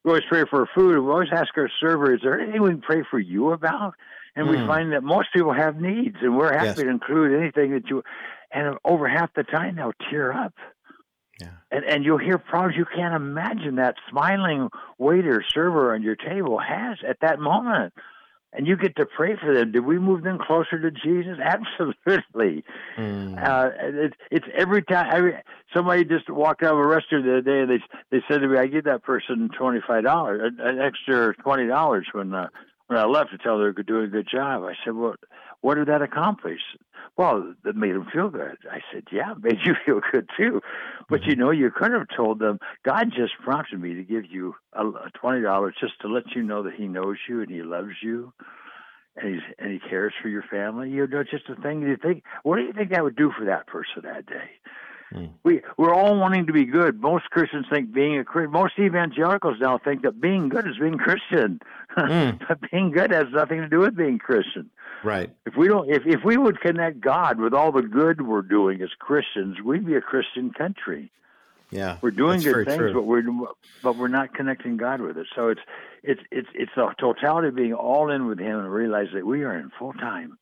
we always pray for food. We always ask our server, is there anything we can pray for you about? And mm. we hmm. find that most people have needs, and we're happy yes. to include anything that you. And over half the time, they'll tear up. Yeah. And and you'll hear problems you can't imagine that smiling waiter server on your table has at that moment and you get to pray for them. Did we move them closer to Jesus? Absolutely. Mm. Uh, it, it's every time. Every, somebody just walked out of a restaurant the other day, and they they said to me, "I give that person twenty five dollars, an extra twenty dollars when uh, when I left to tell they're doing a good job." I said, "Well, what did that accomplish?" Well, it made them feel good. I said, "Yeah, it made you feel good too." But mm-hmm. you know, you could have told them, "God just prompted me to give you a, a twenty dollars just to let you know that He knows you and He loves you." And he's and he cares for your family. You know, just a thing you think. What do you think that would do for that person that day? Mm. We we're all wanting to be good. Most Christians think being a Christian. Most evangelicals now think that being good is being Christian. Mm. but being good has nothing to do with being Christian. Right. If we don't, if if we would connect God with all the good we're doing as Christians, we'd be a Christian country. Yeah, we're doing good things, true. but we're but we're not connecting God with it. So it's it's it's it's the totality of being all in with Him and realize that we are in full time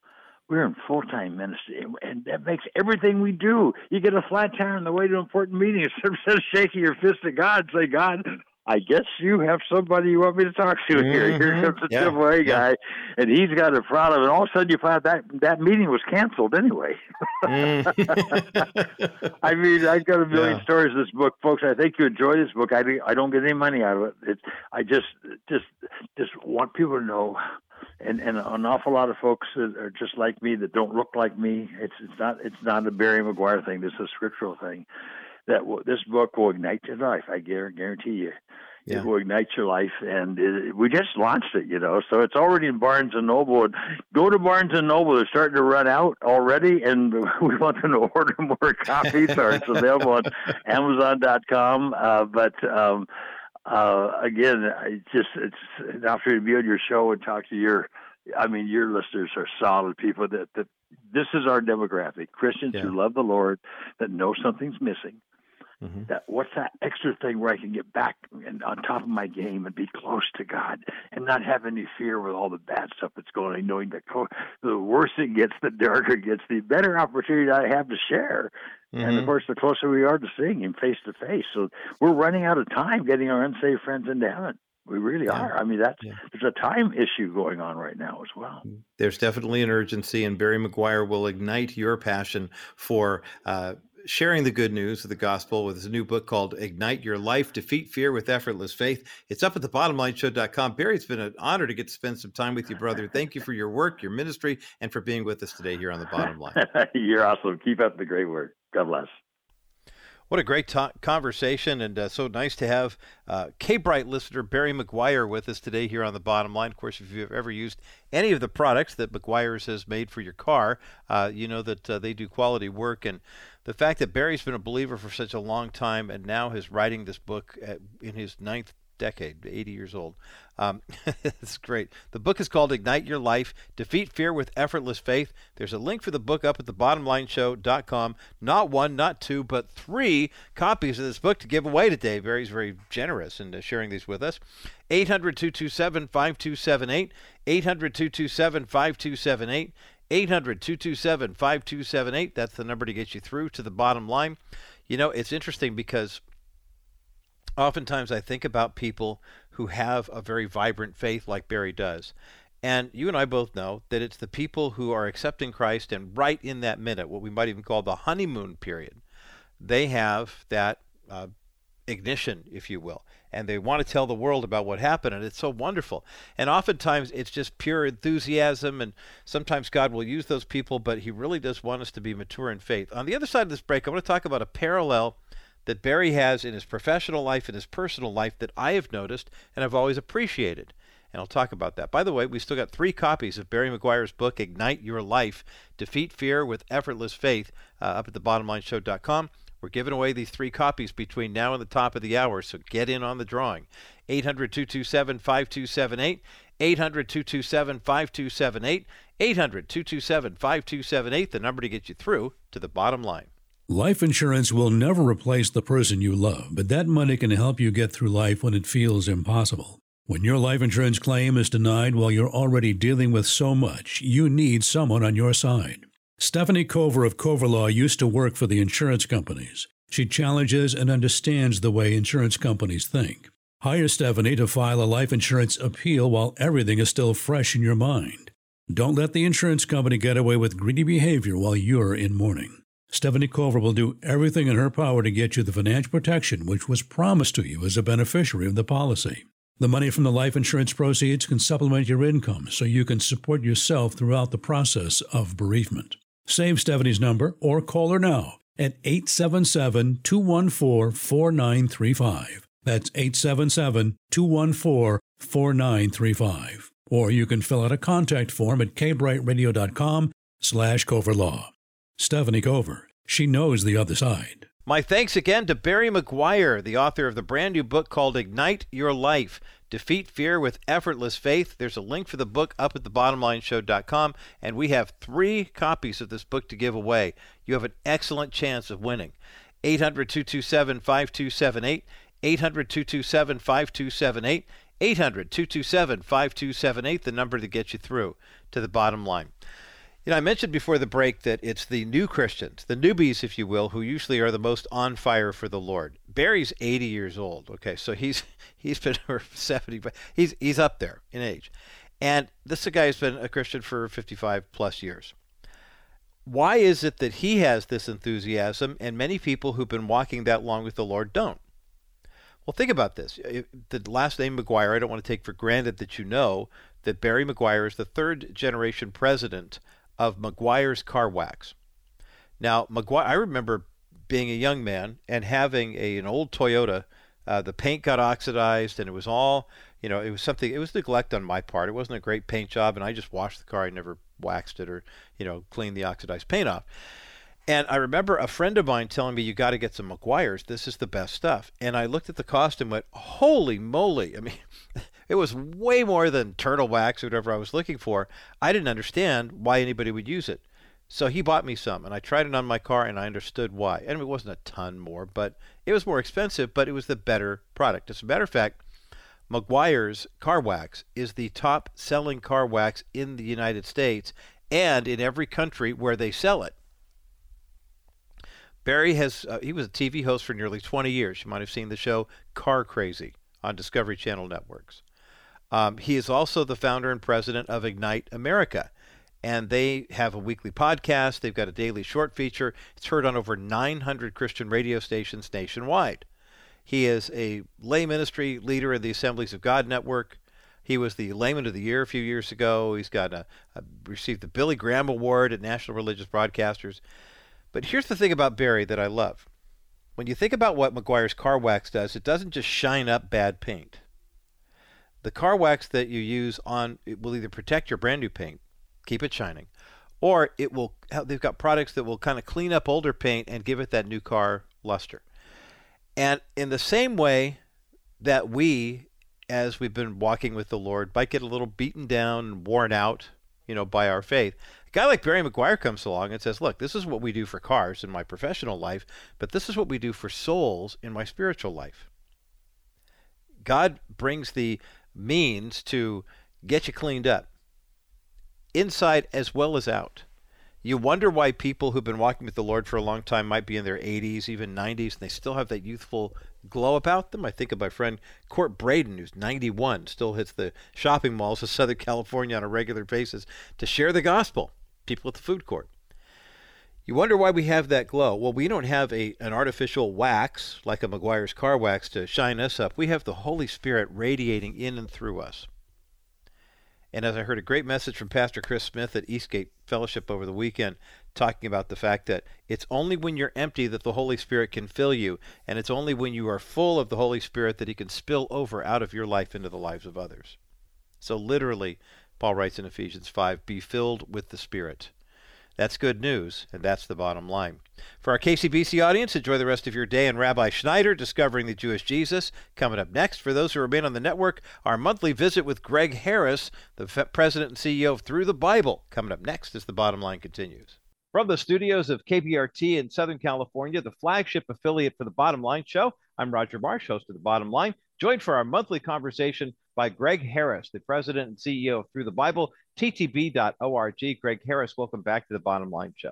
we're in full time ministry, and that makes everything we do. You get a flat tire on the way to an important meeting. Instead of shaking your fist at God, say, God, I guess you have somebody you want me to talk to mm-hmm. here. Here comes the yeah. AAA guy, yeah. and he's got a problem. And all of a sudden, you find that that meeting was canceled anyway. mm. I mean, I've got a million yeah. stories in this book, folks. I think you enjoy this book. I I don't get any money out of it. It's I just just just want people to know and and an awful lot of folks that are just like me that don't look like me. It's it's not it's not a Barry Meguiar thing. This is a scriptural thing. That w- this book will ignite your life. I guarantee you. Yeah. It will ignite your life, and it, we just launched it, you know. So it's already in Barnes and Noble. And go to Barnes and Noble; they're starting to run out already, and we want them to order more copies. so it's available on Amazon.com. Uh, but um, uh, again, it's just it's an opportunity to be on your show and talk to your. I mean, your listeners are solid people. That that this is our demographic: Christians yeah. who love the Lord, that know something's missing, Mm-hmm. That what's that extra thing where I can get back and on top of my game and be close to God and not have any fear with all the bad stuff that's going on, knowing that the worse it gets, the darker it gets, the better opportunity I have to share. Mm-hmm. And of mm-hmm. course, the closer we are to seeing Him face to face. So we're running out of time getting our unsaved friends into heaven. We really yeah. are. I mean, that's yeah. there's a time issue going on right now as well. There's definitely an urgency, and Barry Meguiar will ignite your passion for uh, sharing the good news of the gospel with his new book called Ignite Your Life Defeat Fear with Effortless Faith. It's up at the bottomlineshow.com. Barry, it's been an honor to get to spend some time with you, brother. Thank you for your work, your ministry, and for being with us today here on the bottom line. You're awesome. Keep up the great work. God bless. What a great conversation, and uh, so nice to have uh, K-Bright listener Barry Meguiar with us today here on the bottom line. Of course, if you've ever used any of the products that Meguiar's has made for your car, uh, you know that uh, they do quality work. And the fact that Barry's been a believer for such a long time and now is writing this book at, in his ninth decade, 80 years old. Um, it's great. The book is called Ignite Your Life Defeat Fear with Effortless Faith. There's a link for the book up at thebottomlineshow.com. Not one, not two, but three copies of this book to give away today. Barry's very generous in uh, sharing these with us. 800 227 5278. 800 227 5278. 800 227 5278. That's the number to get you through to the bottom line. You know, it's interesting because oftentimes I think about people who have a very vibrant faith like Barry does. And you and I both know that it's the people who are accepting Christ and right in that minute, what we might even call the honeymoon period, they have that uh, ignition, if you will, and they want to tell the world about what happened, and it's so wonderful. And oftentimes it's just pure enthusiasm, and sometimes God will use those people, but He really does want us to be mature in faith. On the other side of this break, I want to talk about a parallel that Barry has in his professional life and his personal life that I have noticed and I've always appreciated. And I'll talk about that. By the way, we still got three copies of Barry Meguiar's book, Ignite Your Life Defeat Fear with Effortless Faith, uh, up at thebottomlineshow.com. We're giving away these three copies between now and the top of the hour, so get in on the drawing. 800 227 5278. 800 227 5278. 800 227 5278, the number to get you through to the bottom line. Life insurance will never replace the person you love, but that money can help you get through life when it feels impossible. When your life insurance claim is denied while you're already dealing with so much, you need someone on your side. Stephanie Cover of Cover Law used to work for the insurance companies. She challenges and understands the way insurance companies think. Hire Stephanie to file a life insurance appeal while everything is still fresh in your mind. Don't let the insurance company get away with greedy behavior while you're in mourning. Stephanie Cover will do everything in her power to get you the financial protection which was promised to you as a beneficiary of the policy. The money from the life insurance proceeds can supplement your income so you can support yourself throughout the process of bereavement. Save Stephanie's number or call her now at 877 214 4935. That's 877 214 4935. Or you can fill out a contact form at kbrightradio.com slash coverlaw. Stephanie Cover. She knows the other side. My thanks again to Barry Meguiar, the author of the brand new book called Ignite Your Life Defeat Fear with Effortless Faith. There's a link for the book up at thebottomlineshow.com, and we have three copies of this book to give away. You have an excellent chance of winning. 800 227 5278, 800 227 5278, 800 227 5278, the number to get you through to the bottom line. You know, I mentioned before the break that it's the new Christians, the newbies, if you will, who usually are the most on fire for the Lord. Barry's 80 years old. Okay, so he's he's been for 70, but he's he's up there in age, and this is a guy who's been a Christian for 55 plus years. Why is it that he has this enthusiasm, and many people who've been walking that long with the Lord don't? Well, think about this. The last name Meguiar, I don't want to take for granted that you know that Barry Meguiar is the third generation president of Meguiar's Car Wax. Now, Meguiar, I remember being a young man and having a, an old Toyota Uh, the paint got oxidized, and it was all, you know, it was something. It was neglect on my part. It wasn't a great paint job, and I just washed the car. I never waxed it or, you know, cleaned the oxidized paint off. And I remember a friend of mine telling me, "You got to get some Meguiar's. This is the best stuff." And I looked at the cost and went, "Holy moly!" I mean, it was way more than turtle wax or whatever I was looking for. I didn't understand why anybody would use it. So he bought me some, and I tried it on my car, and I understood why. And it wasn't a ton more, but it was more expensive, but it was the better product. As a matter of fact, Meguiar's car wax is the top selling car wax in the United States and in every country where they sell it. Barry has uh, he was a TV host for nearly 20 years. You might have seen the show Car Crazy on Discovery Channel networks. Um, he is also the founder and president of Ignite America, and they have a weekly podcast. They've got a daily short feature. It's heard on over 900 Christian radio stations nationwide. He is a lay ministry leader in the Assemblies of God network. He was the Layman of the Year a few years ago. He's got a, a received the Billy Graham Award at National Religious Broadcasters. But here's the thing about Barry that I love. When you think about what Meguiar's car wax does, it doesn't just shine up bad paint. The car wax that you use on it will either protect your brand new paint, keep it shining, or it will they've got products that will kind of clean up older paint and give it that new car luster. And in the same way that we as we've been walking with the Lord might get a little beaten down and worn out, you know, by our faith A guy like Barry Meguiar comes along and says, Look, this is what we do for cars in my professional life, but this is what we do for souls in my spiritual life. God brings the means to get you cleaned up, inside as well as out. You wonder why people who've been walking with the Lord for a long time might be in their 80s, even 90s, and they still have that youthful glow about them. I think of my friend Court Braden, who's 91, still hits the shopping malls of Southern California on a regular basis to share the gospel people at the food court. You wonder why we have that glow. Well, we don't have a an artificial wax like a Meguiar's car wax to shine us up. We have the Holy Spirit radiating in and through us. And as I heard a great message from Pastor Chris Smith at Eastgate Fellowship over the weekend, talking about the fact that it's only when you're empty that the Holy Spirit can fill you, and it's only when you are full of the Holy Spirit that He can spill over out of your life into the lives of others. So, literally, Paul writes in Ephesians 5 Be filled with the Spirit. That's good news, and that's the bottom line. For our KCBC audience, enjoy the rest of your day And Rabbi Schneider, Discovering the Jewish Jesus. Coming up next, for those who remain on the network, our monthly visit with Gregg Harris, the president and CEO of Thru the Bible. Coming up next as the bottom line continues. From the studios of KBRT in Southern California, the flagship affiliate for the Bottom Line Show, I'm Roger Marsh, host of the Bottom Line, joined for our monthly conversation by Gregg Harris, the president and CEO of Thru the Bible, ttb.org. Gregg Harris, welcome back to the Bottom Line Show.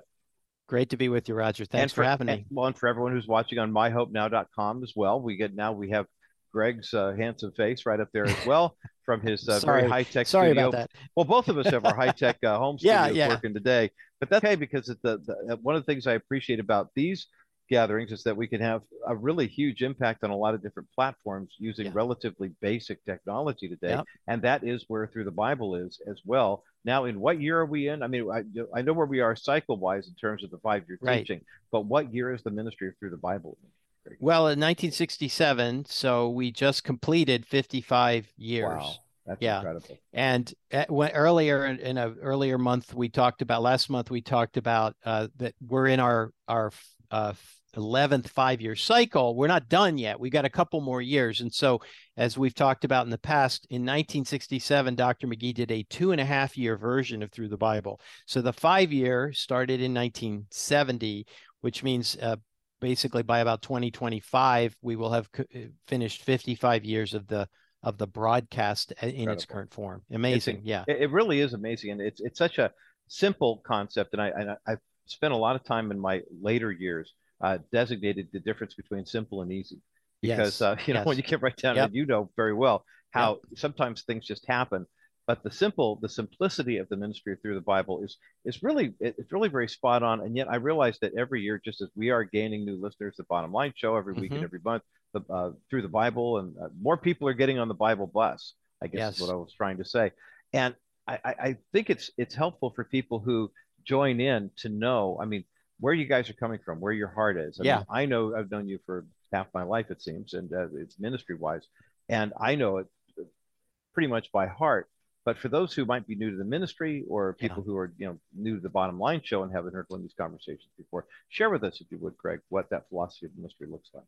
Great to be with you, Roger. Thanks for, for, having and, me. Well, and for everyone who's watching on myhopenow.com as well, we get now we have Gregg's uh, handsome face right up there as well from his uh, very high tech. Sorry studio. about that. Well, both of us have our high tech uh, home studios yeah, yeah. working today, but that's okay because the, the, one of the things I appreciate about these gatherings is that we can have a really huge impact on a lot of different platforms using yeah. relatively basic technology today. Yep. And that is where Thru the Bible is as well. Now, in what year are we in? I mean, I, I know where we are cycle wise in terms of the five year right. teaching, but what year is the ministry of Thru the Bible? Well, in 1967, so we just completed 55 years. Wow. That's yeah. incredible. And at, when, earlier in, in an earlier month, we talked about last month. We talked about uh, that we're in our our uh, 11th five year cycle. We're not done yet. We got a couple more years. And so, as we've talked about in the past, in 1967, Dr. McGee did a two and a half year version of Thru the Bible. So the five year started in 1970, which means uh, basically by about 2025, we will have uh, finished 55 years of the of the broadcast in Incredible. its current form. Amazing, it's, yeah. It really is amazing, and it's it's such a simple concept, and I and I've spent a lot of time in my later years uh, designated the difference between simple and easy. Because yes. uh, you know yes. when you get right down yep. and you know very well how yep. sometimes things just happen. But the simple, the simplicity of the ministry through the Bible is is really it's really very spot on. And yet I realize that every year, just as we are gaining new listeners, the Bottom Line Show every week mm-hmm. and every month, the, uh, Thru the Bible, and uh, more people are getting on the Bible bus. I guess yes. is what I was trying to say. And I, I think it's it's helpful for people who join in to know. I mean, where you guys are coming from, where your heart is. I yeah. Mean, I know I've known you for half my life, it seems, and uh, it's ministry wise. And I know it pretty much by heart. But for those who might be new to the ministry or people yeah. who are you know new to the bottom line show and haven't heard one of these conversations before, share with us if you would, Craig, what that philosophy of ministry looks like.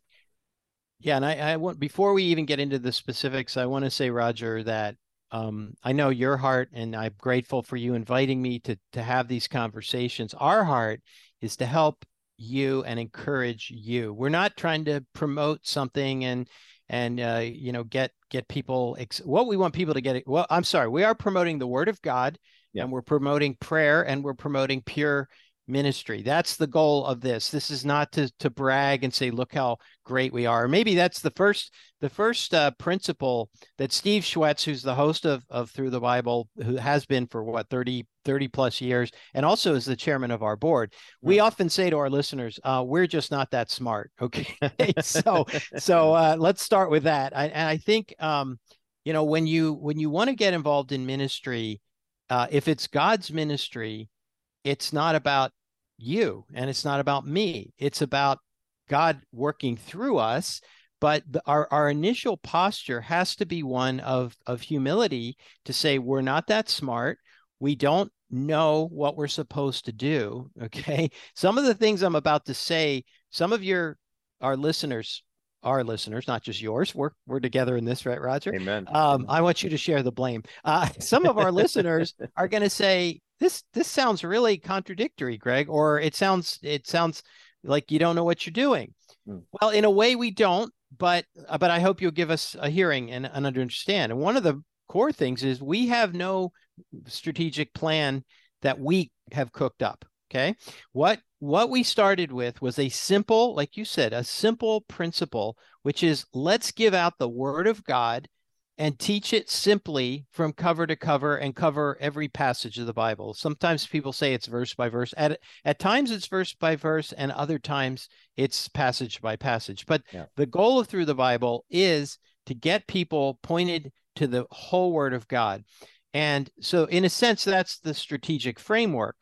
Yeah, and I, I want before we even get into the specifics, I want to say, Roger, that um, I know your heart, and I'm grateful for you inviting me to to have these conversations. Our heart is to help you and encourage you. We're not trying to promote something and and uh, you know get get people ex- what we want people to get well i'm sorry we are promoting the word of god yeah. and we're promoting prayer and we're promoting pure ministry. That's the goal of this. This is not to to brag and say look how great we are. Maybe that's the first the first uh, principle that steve schwetz who's the host of of Thru the Bible who has been for what 30 30 plus years and also is the chairman of our board we often say to our listeners uh, we're just not that smart. Okay. So so uh, let's start with that. I, and i think um, you know when you when you want to get involved in ministry uh, if it's god's ministry it's not about you and it's not about me. It's about God working through us. But the, our, our initial posture has to be one of, of humility to say, we're not that smart. We don't know what we're supposed to do. Okay. Some of the things I'm about to say, some of your our listeners our listeners, not just yours. We're we're together in this, right, Roger? Amen. Um, I want you to share the blame. Uh, some of our listeners are going to say this this sounds really contradictory, Gregg, or it sounds it sounds like you don't know what you're doing. Mm. Well, in a way, we don't, but uh, but I hope you'll give us a hearing and, and understand. And one of the core things is we have no strategic plan that we have cooked up. Okay. What what we started with was a simple, like you said, a simple principle, which is let's give out the word of God and teach it simply from cover to cover and cover every passage of the Bible. Sometimes people say it's verse by verse. At at times it's verse by verse and other times it's passage by passage. But yeah. the goal of Thru the Bible is to get people pointed to the whole word of God. And so in a sense that's the strategic framework.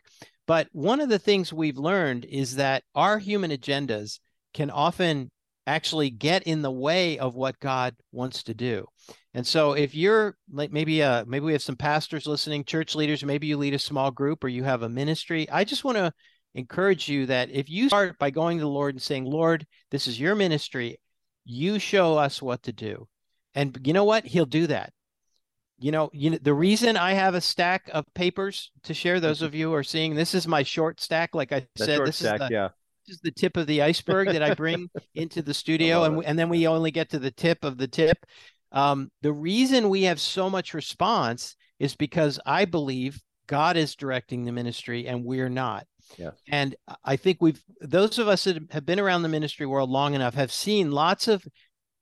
But one of the things we've learned is that our human agendas can often actually get in the way of what God wants to do. And so if you're like maybe uh maybe we have some pastors listening, church leaders, maybe you lead a small group or you have a ministry, I just want to encourage you that if you start by going to the Lord and saying, "Lord, this is your ministry, you show us what to do." And you know what? He'll do that you know, you know, the reason I have a stack of papers to share, those of you who are seeing, this is my short stack. Like I said, this stack, is the, yeah. This is the tip of the iceberg that I bring into the studio, and and then we only get to the tip of the tip. Um, the reason we have so much response is because I believe God is directing the ministry, and we're not. Yeah. And I think we've those of us that have been around the ministry world long enough have seen lots of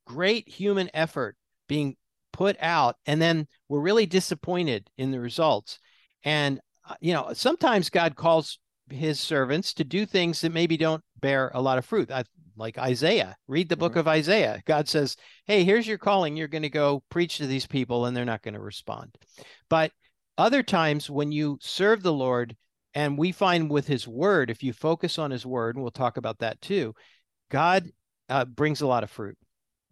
great human effort being put out and then we're really disappointed in the results and uh, you know sometimes god calls his servants to do things that maybe don't bear a lot of fruit I, like isaiah read the book mm-hmm. of isaiah god says hey here's your calling you're going to go preach to these people and they're not going to respond but other times when you serve the lord and we find with his word if you focus on his word and we'll talk about that too god uh, brings a lot of fruit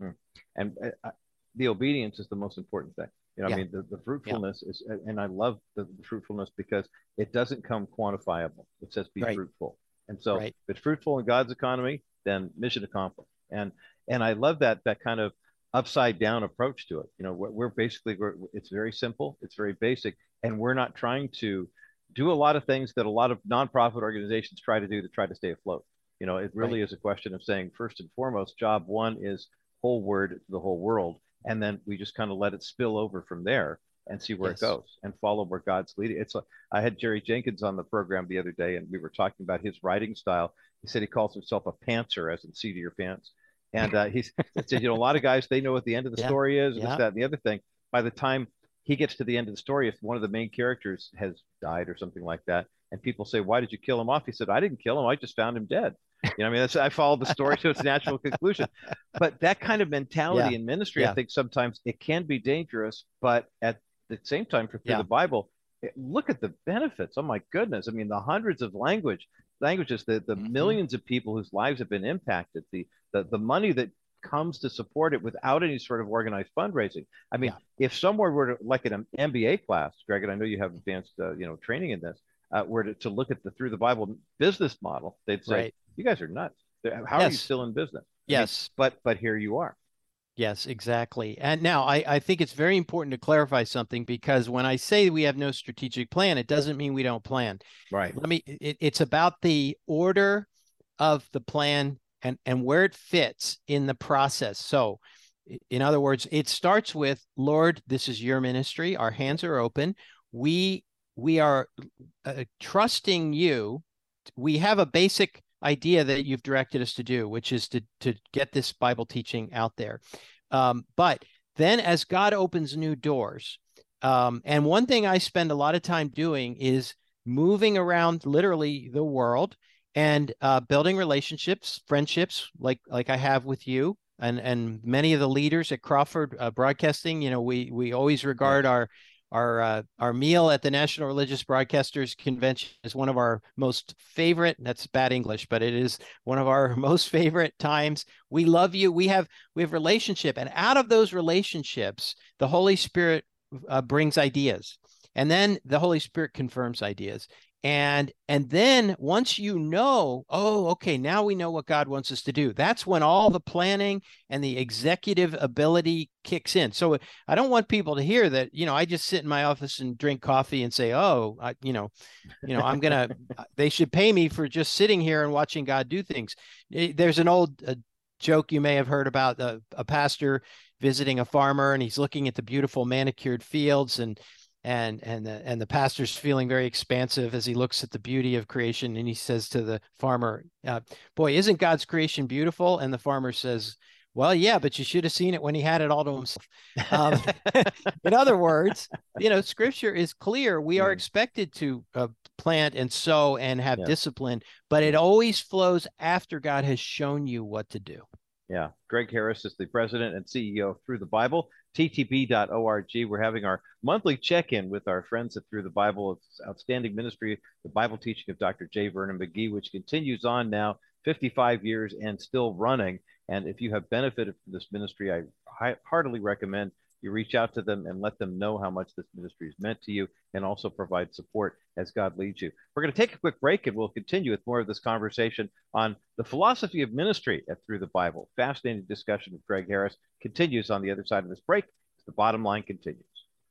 mm. and uh, the obedience is the most important thing. You know, yeah. I mean, the, the fruitfulness yeah. is, and I love the, the, fruitfulness because it doesn't come quantifiable. It says be right. fruitful. And so right. if it's fruitful in God's economy, then mission accomplished. And, and I love that, that kind of upside down approach to it. You know, we're, we're basically, we're, it's very simple. It's very basic. And we're not trying to do a lot of things that a lot of nonprofit organizations try to do to try to stay afloat. You know, it really right. is a question of saying first and foremost, job one is whole word to the whole world and then we just kind of let it spill over from there and see where yes. it goes and follow where God's leading. It's like I had Jerry Jenkins on the program the other day, and we were talking about his writing style. He said he calls himself a pantser, as in seat of your pants. And uh, he's said, you know, a lot of guys they know what the end of the yeah. story is, yeah. this, that, and the other thing. By the time he gets to the end of the story, if one of the main characters has died or something like that, and people say, "Why did you kill him off?" He said, "I didn't kill him. I just found him dead." You know, I mean, that's, I followed the story to its natural conclusion. But that kind of mentality yeah. in ministry, yeah. I think sometimes it can be dangerous. But at the same time, for yeah. the Bible, it, look at the benefits. Oh my goodness! I mean, the hundreds of language languages, the, the Mhm. millions of people whose lives have been impacted, the, the, the money that comes to support it without any sort of organized fundraising. I mean, if someone were to, like in an MBA class, Gregg, and I know you have advanced, uh, you know, training in this, uh, were to, to look at the Thru the Bible business model, they'd say, Right. You guys are nuts. How are you still in business? I mean, Yes. but but here you are. Yes, exactly. And now I, I think it's very important to clarify something because when I say we have no strategic plan, it doesn't mean we don't plan. Right. Let me, it, it's about the order of the plan and, and where it fits in the process. So, in other words, it starts with, Lord, this is your ministry. Our hands are open. We, we are uh, trusting you. We have a basic idea that you've directed us to do, which is to, to get this Bible teaching out there. Um, but then as God opens new doors, um, and one thing I spend a lot of time doing is moving around literally the world and uh, building relationships, friendships, like like I have with you and and many of the leaders at Crawford uh, Broadcasting. You know, we we always regard our our uh, our meal at the National Religious Broadcasters Convention is one of our most favorite. That's bad English, but it is one of our most favorite times. We love you. We have we have relationship, and out of those relationships, the Holy Spirit uh, brings ideas, and then the Holy Spirit confirms ideas. And and then once you know, oh, okay, now we know what God wants us to do. That's when all the planning and the executive ability kicks in. So I don't want people to hear that, you know, I just sit in my office and drink coffee and say, oh, I, you know, you know, I'm gonna. they should pay me for just sitting here and watching God do things. Eh, There's an old uh, joke you may have heard about uh, a pastor visiting a farmer and he's looking at the beautiful manicured fields and and and the, and the pastor's feeling very expansive as he looks at the beauty of creation and he says to the farmer uh, boy isn't god's creation beautiful? And the farmer says well yeah but you should have seen it when he had it all to himself. Um, in other words you know scripture is clear. We are expected to uh, plant and sow and have Yeah. discipline but it always flows after god has shown you what to do. Yeah. Gregg Harris is the president and CEO of Thru the Bible, ttb.org. We're having our monthly check in with our friends at Thru the Bible. It's outstanding ministry, the Bible teaching of Dr. J. Vernon McGee, which continues on now, 55 years and still running. And if you have benefited from this ministry, I heartily recommend you reach out to them and let them know how much this ministry has meant to you and also provide support as God leads you. We're going to take a quick break and we'll continue with more of this conversation on the philosophy of ministry at Thru the Bible. Fascinating discussion with Gregg Harris continues on the other side of this break. The bottom line continues.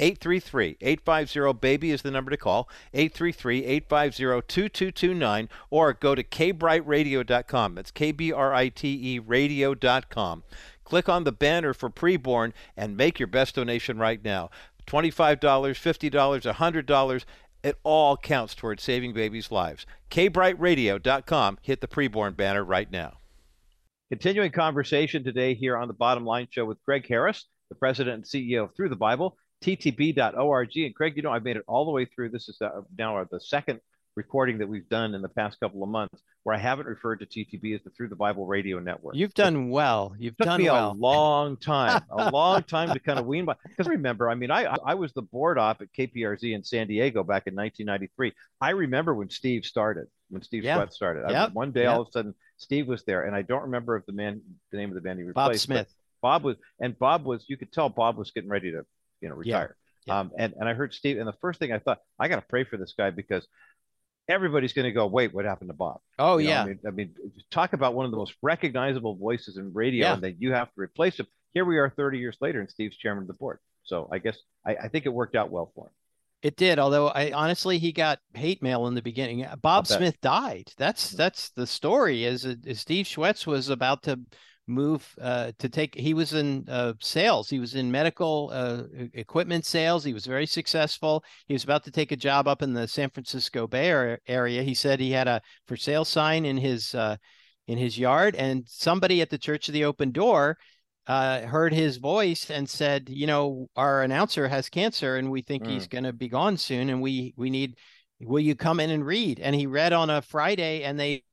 833 850 BABY is the number to call. 833 850 2229 or go to kbrightradio.com. That's K B R I T E radio.com. Click on the banner for preborn and make your best donation right now. $25, $50, $100. It all counts towards saving babies' lives. kbrightradio.com. Hit the preborn banner right now. Continuing conversation today here on the Bottom Line Show with Gregg Harris, the president and CEO of Thru the Bible, ttb.org. And Craig, you know, I've made it all the way through. This is uh, now the second recording that we've done in the past couple of months where I haven't referred to TTB as the Thru the Bible Radio Network. you've done well you've It took done me well a long time, a long time to kind of wean by. Because remember, I mean, I I was the board op at KPRZ in San Diego back in 1993. I remember when Steve started, when Steve Yeah. Sweat started. I- Yep. one day, Yep. all of a sudden, Steve was there, and I don't remember if the man, the name of the band he replaced. bob smith Bob was, and Bob was. You could tell Bob was getting ready to, you know, Yeah. retire. Yeah. Um, and and I heard Steve, and the first thing I thought, I got to pray for this guy because everybody's going to go, wait, what happened to Bob? oh You yeah I mean, I mean, talk about one of the most recognizable voices in radio, Yeah. and then you have to replace him. here we are 30 years later, and Steve's chairman of the board. So I guess I, I think it worked out well for him. It did, although I honestly he got hate mail in the beginning. Bob Smith died. That's that's the story. Is, is Steve Schwetz was about to move uh, to take he was in uh, sales. He was in medical uh, equipment sales. He was very successful. He was about to take a job up in the san francisco bay area he said he had a for sale sign in his uh, in his yard and somebody at the church of the open door uh, heard his voice and said you know our announcer has cancer and we think mm. he's going to be gone soon and we we need will you come in and read? And he read on a friday and they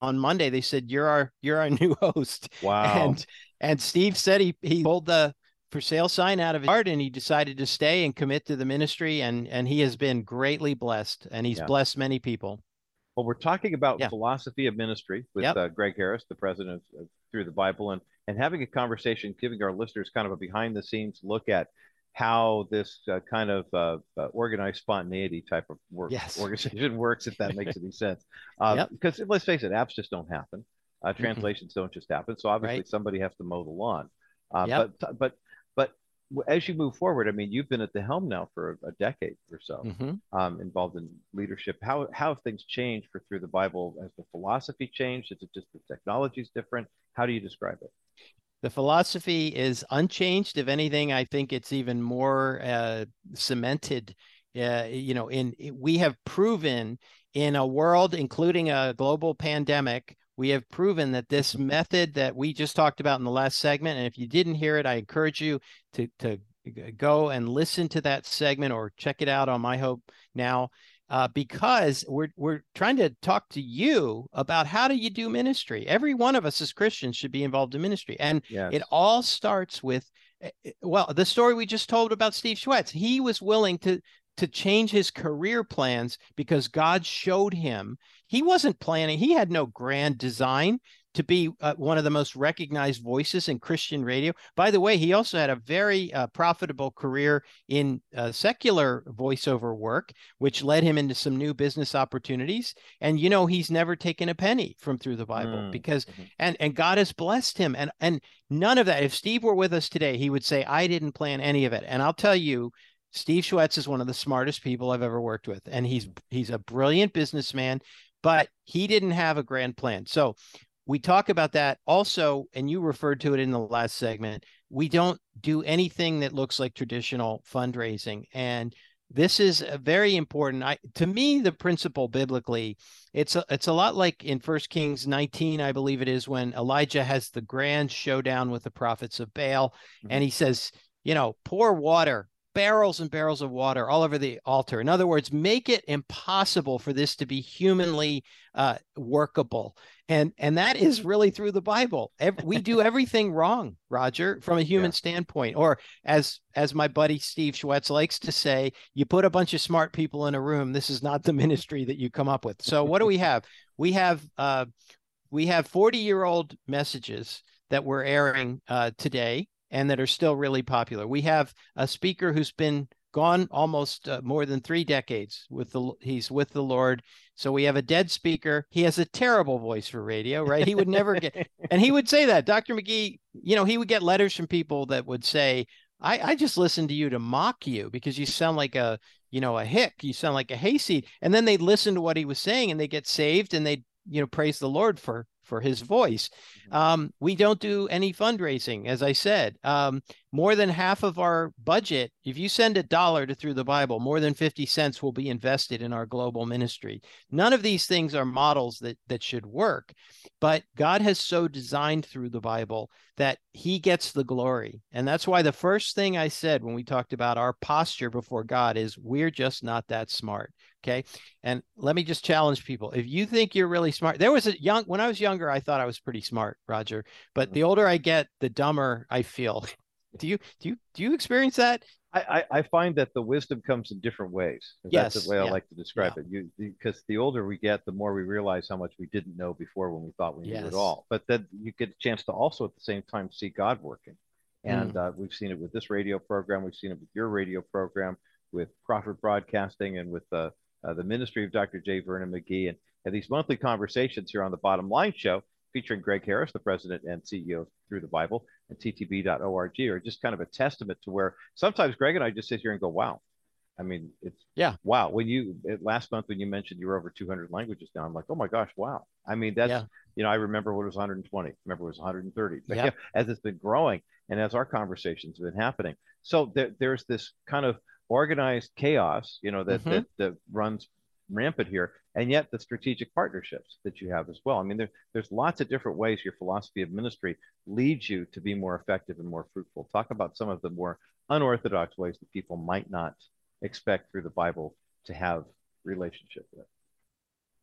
on Monday they said you're our you're our new host. Wow. And and Steve said he he pulled the for sale sign out of his heart and he decided to stay and commit to the ministry and and he has been greatly blessed and he's yeah. blessed many people. Well, we're talking about yeah. philosophy of ministry with yep. uh, Gregg Harris, the president of Thru the Bible, and and having a conversation, giving our listeners kind of a behind the scenes look at how this uh, kind of uh, uh, organized spontaneity type of work yes. organization works, if that makes any sense. Uh, yep. Because let's face it, apps just don't happen. Uh, translations mm-hmm. don't just happen. So obviously, right. somebody has to mow the lawn. Uh, yep. But but but as you move forward, I mean, you've been at the helm now for a, decade or so, mm-hmm. um, involved in leadership. How how have things changed for Thru the Bible? Has the philosophy changed? Is it just the technology is different? How do you describe it? The philosophy is unchanged. If anything, I think it's even more uh, cemented. Uh, you know, in we have proven in a world, including a global pandemic, we have proven that this method that we just talked about in the last segment, and if you didn't hear it, I encourage you to to go and listen to that segment or check it out on My Hope Now uh, because we're we're trying to talk to you about how do you do ministry. Every one of us as Christians should be involved in ministry, and yes. it all starts with eh, eh, well the story we just told about Steve Schwetz. He was willing to to change his career plans because God showed him he wasn't planning. He had no grand design to be uh, one of the most recognized voices in Christian radio. By the way, he also had a very uh, profitable career in uh, secular voiceover work, which led him into some new business opportunities. And you know, he's never taken a penny from Thru the Bible mm. because mm-hmm. and and God has blessed him. And and none of that. If Steve were with us today, he would say, "I didn't plan any of it." And I'll tell you. Steve Schwetz is one of the smartest people I've ever worked with, and he's he's a brilliant businessman but he didn't have a grand plan. So we talk about that also, and you referred to it in the last segment. We don't do anything that looks like traditional fundraising. And this is a very important. I, to me, the principle biblically, it's a, it's a lot like in First Kings 19, I believe it is, when Elijah has the grand showdown with the prophets of Baal, mm-hmm. and he says, you know, pour water barrels and barrels of water all over the altar. In other words, make it impossible for this to be humanly uh, workable. And and that is really Thru the Bible. we do everything wrong, Roger, from a human yeah. standpoint. Or as as my buddy Steve Schwetz likes to say, you put a bunch of smart people in a room. This is not the ministry that you come up with. So what do we have? We have uh, we have 40 year old messages that we're airing uh, today and that are still really popular. We have a speaker who's been gone almost uh, more than three decades with the he's with the Lord. So we have a dead speaker. He has a terrible voice for radio, right? He would never get, and he would say that Dr. McGee, you know, he would get letters from people that would say, I, I just listened to you to mock you because you sound like a, you know, a hick. You sound like a hayseed. And then they'd listen to what he was saying and they get saved and they, you know, praise the Lord for for his voice. Mm-hmm. Um, we don't do any fundraising, as I said. Um, more than half of our budget, if you send a dollar to Thru the Bible, more than 50 cents will be invested in our global ministry. None of these things are models that, that should work, but God has so designed Thru the Bible that he gets the glory. And that's why the first thing I said when we talked about our posture before God is we're just not that smart. Okay. And let me just challenge people. If you think you're really smart, there was a young, when I was younger, I thought I was pretty smart, Roger. But mm-hmm. the older I get, the dumber I feel. do you, do you, do you experience that? I, I find that the wisdom comes in different ways. Yes, that's the way yeah. I like to describe yeah. it. You because the older we get, the more we realize how much we didn't know before when we thought we yes. knew it all. But then you get a chance to also at the same time see God working. And mm. uh, we've seen it with this radio program. We've seen it with your radio program, with Prophet Broadcasting, and with the uh, uh, the ministry of Dr. J. Vernon McGee, and, and these monthly conversations here on the Bottom Line Show. Featuring Gregg Harris, the president and CEO Thru the Bible, and ttb.org are just kind of a testament to where sometimes Gregg and I just sit here and go, wow. I mean, it's yeah. Wow. When you last month when you mentioned you were over 200 languages now, I'm like, oh my gosh, wow. I mean, that's yeah. you know, I remember when it was 120. Remember it was 130. But yeah, as it's been growing and as our conversations have been happening, so there, there's this kind of organized chaos, you know, that, mm-hmm. that that runs rampant here, and yet the strategic partnerships that you have as well. I mean, there, there's lots of different ways your philosophy of ministry leads you to be more effective and more fruitful. Talk about some of the more unorthodox ways that people might not expect Thru the Bible to have relationship with.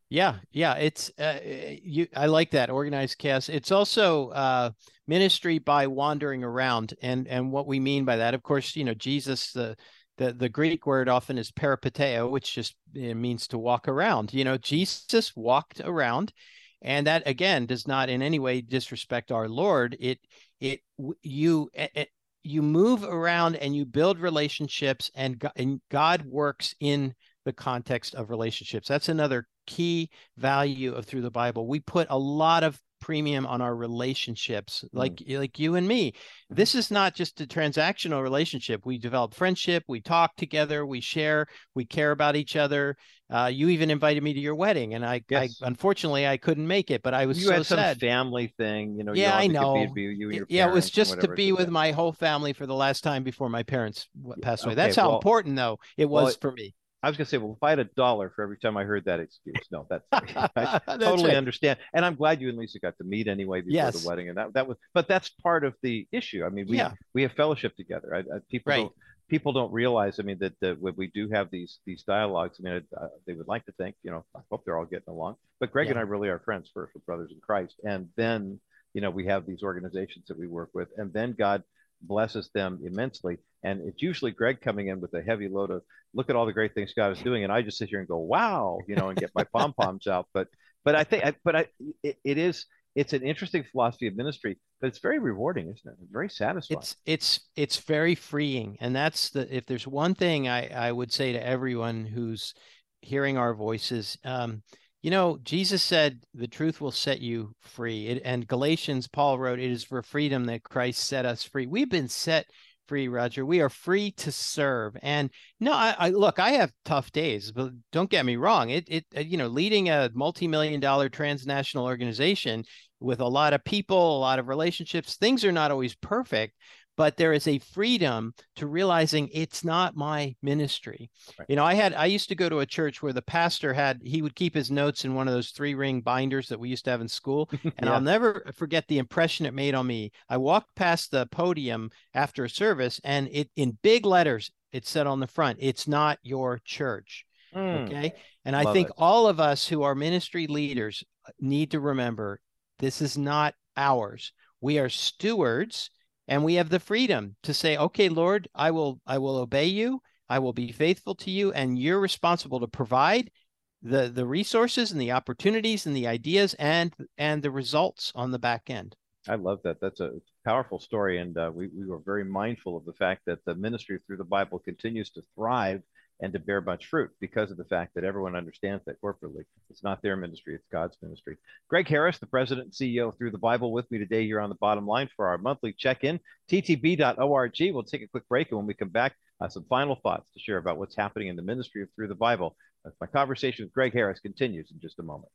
Yeah, yeah, it's uh, you. I like that organized chaos. It's also uh, ministry by wandering around, and and what we mean by that, of course, you know, Jesus, the the the Greek word often is peripateo, which just eh, means to walk around. You know, Jesus walked around, and that again does not in any way disrespect our Lord. It it you it, you move around and you build relationships, and God, and God works in the context of relationships. That's another key value of Thru the Bible. We put a lot of premium on our relationships like mm. like you and me. Mm-hmm. this is not just a transactional relationship. We develop friendship we talk together we share we care about each other. Uh, you even invited me to your wedding and I, yes. I unfortunately i couldn't make it but i was you so had some sad. family thing you know yeah i know. be, be yeah it was just to be with my whole family for the last time before my parents passed away. Okay, that's how well, important though it was well, for me I was going to say, well, if I had a dollar for every time I heard that excuse, no, that's I totally right. understand, and I'm glad you and Lisa got to meet anyway before yes. the wedding, and that that was, but that's part of the issue. I mean, we yeah. we have fellowship together. I, I, people right. don't people don't realize. I mean, that, that when we do have these these dialogues, I mean, uh, they would like to think, you know, I hope they're all getting along. But Gregg yeah. and I really are friends first, with brothers in Christ, and then you know we have these organizations that we work with, and then God blesses them immensely. And it's usually Gregg coming in with a heavy load of look at all the great things God is doing, and I just sit here and go, wow, you know, and get my pom poms out. But but I think, I, but I it, it is it's an interesting philosophy of ministry, but it's very rewarding, isn't it? very satisfying. It's it's it's very freeing, and that's the if there's one thing I I would say to everyone who's hearing our voices. Um, you know, Jesus said the truth will set you free. It, and Galatians, Paul wrote, it is for freedom that Christ set us free. We've been set free, Roger. We are free to serve. And no, I, I, look, I have tough days, but don't get me wrong. It, it, uh, you know, leading a multi-million dollar transnational organization with a lot of people, a lot of relationships, things are not always perfect but there is a freedom to realizing it's not my ministry. Right. You know, I had I used to go to a church where the pastor had he would keep his notes in one of those three ring binders that we used to have in school, and yeah. I'll never forget the impression it made on me. I walked past the podium after a service, and it in big letters it said on the front, "It's not your church." Mm. Okay, and I think it. all of us who are ministry leaders need to remember this is not ours. We are stewards and we have the freedom to say okay lord i will i will obey you. I will be faithful to you and you're responsible to provide the the resources and the opportunities and the ideas and and the results on the back end. I love that. That's a powerful story and uh, we, we were very mindful of the fact that the ministry Thru the Bible continues to thrive and to bear much fruit because of the fact that everyone understands that corporately. It's not their ministry, it's God's ministry. Gregg Harris, the president and CEO Thru the Bible, with me today here on the bottom line for our monthly check in. TTB.org. We'll take a quick break, and when we come back, uh, some final thoughts to share about what's happening in the ministry of Thru the Bible. My conversation with Gregg Harris continues in just a moment.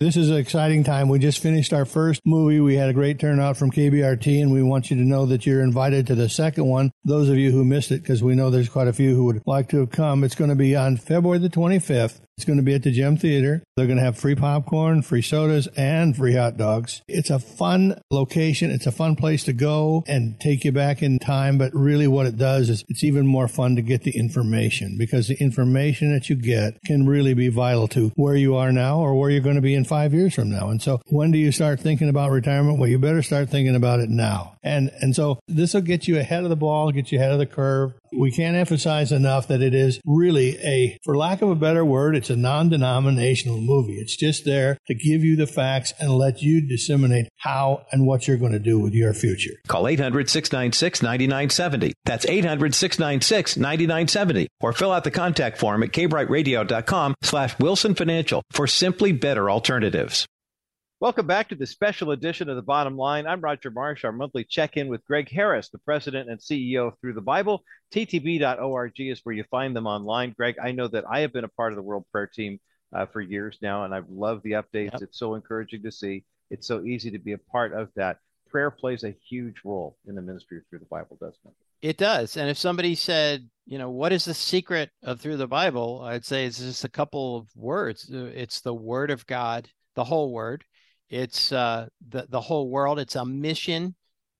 This is an exciting time. We just finished our first movie. We had a great turnout from KBRT, and we want you to know that you're invited to the second one. Those of you who missed it, because we know there's quite a few who would like to have come, it's going to be on February the 25th it's going to be at the Gem Theater. They're going to have free popcorn, free sodas, and free hot dogs. It's a fun location. It's a fun place to go and take you back in time. But really, what it does is it's even more fun to get the information because the information that you get can really be vital to where you are now or where you're going to be in five years from now. And so, when do you start thinking about retirement? Well, you better start thinking about it now. And and so this will get you ahead of the ball, get you ahead of the curve. We can't emphasize enough that it is really a, for lack of a better word, it's a non denominational movie. It's just there to give you the facts and let you disseminate how and what you're going to do with your future. Call 800 696 9970. That's 800 696 9970. Or fill out the contact form at kbrightradio.com slash Wilson Financial for simply better alternatives. Welcome back to the special edition of the Bottom Line. I'm Roger Marsh, our monthly check in with Gregg Harris, the president and CEO of Thru the Bible. TTB.org is where you find them online. Gregg, I know that I have been a part of the World Prayer Team uh, for years now, and I've loved the updates. Yep. It's so encouraging to see. It's so easy to be a part of that. Prayer plays a huge role in the ministry Thru the Bible, doesn't it? It does. And if somebody said, you know, what is the secret of Thru the Bible? I'd say it's just a couple of words. It's the Word of God, the whole Word it's uh, the the whole world. It's a mission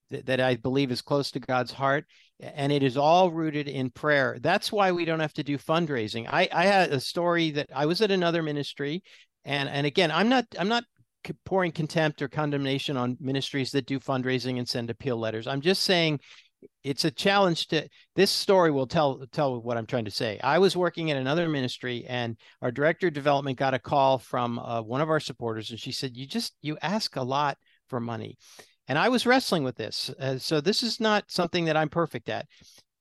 that, that I believe is close to God's heart, and it is all rooted in prayer. That's why we don't have to do fundraising. I I had a story that I was at another ministry, and and again, I'm not I'm not pouring contempt or condemnation on ministries that do fundraising and send appeal letters. I'm just saying it's a challenge to this story will tell tell what i'm trying to say. I was working at another ministry and our director of development got a call from uh, one of our supporters and she said you just you ask a lot for money. And i was wrestling with this uh, so this is not something that i'm perfect at.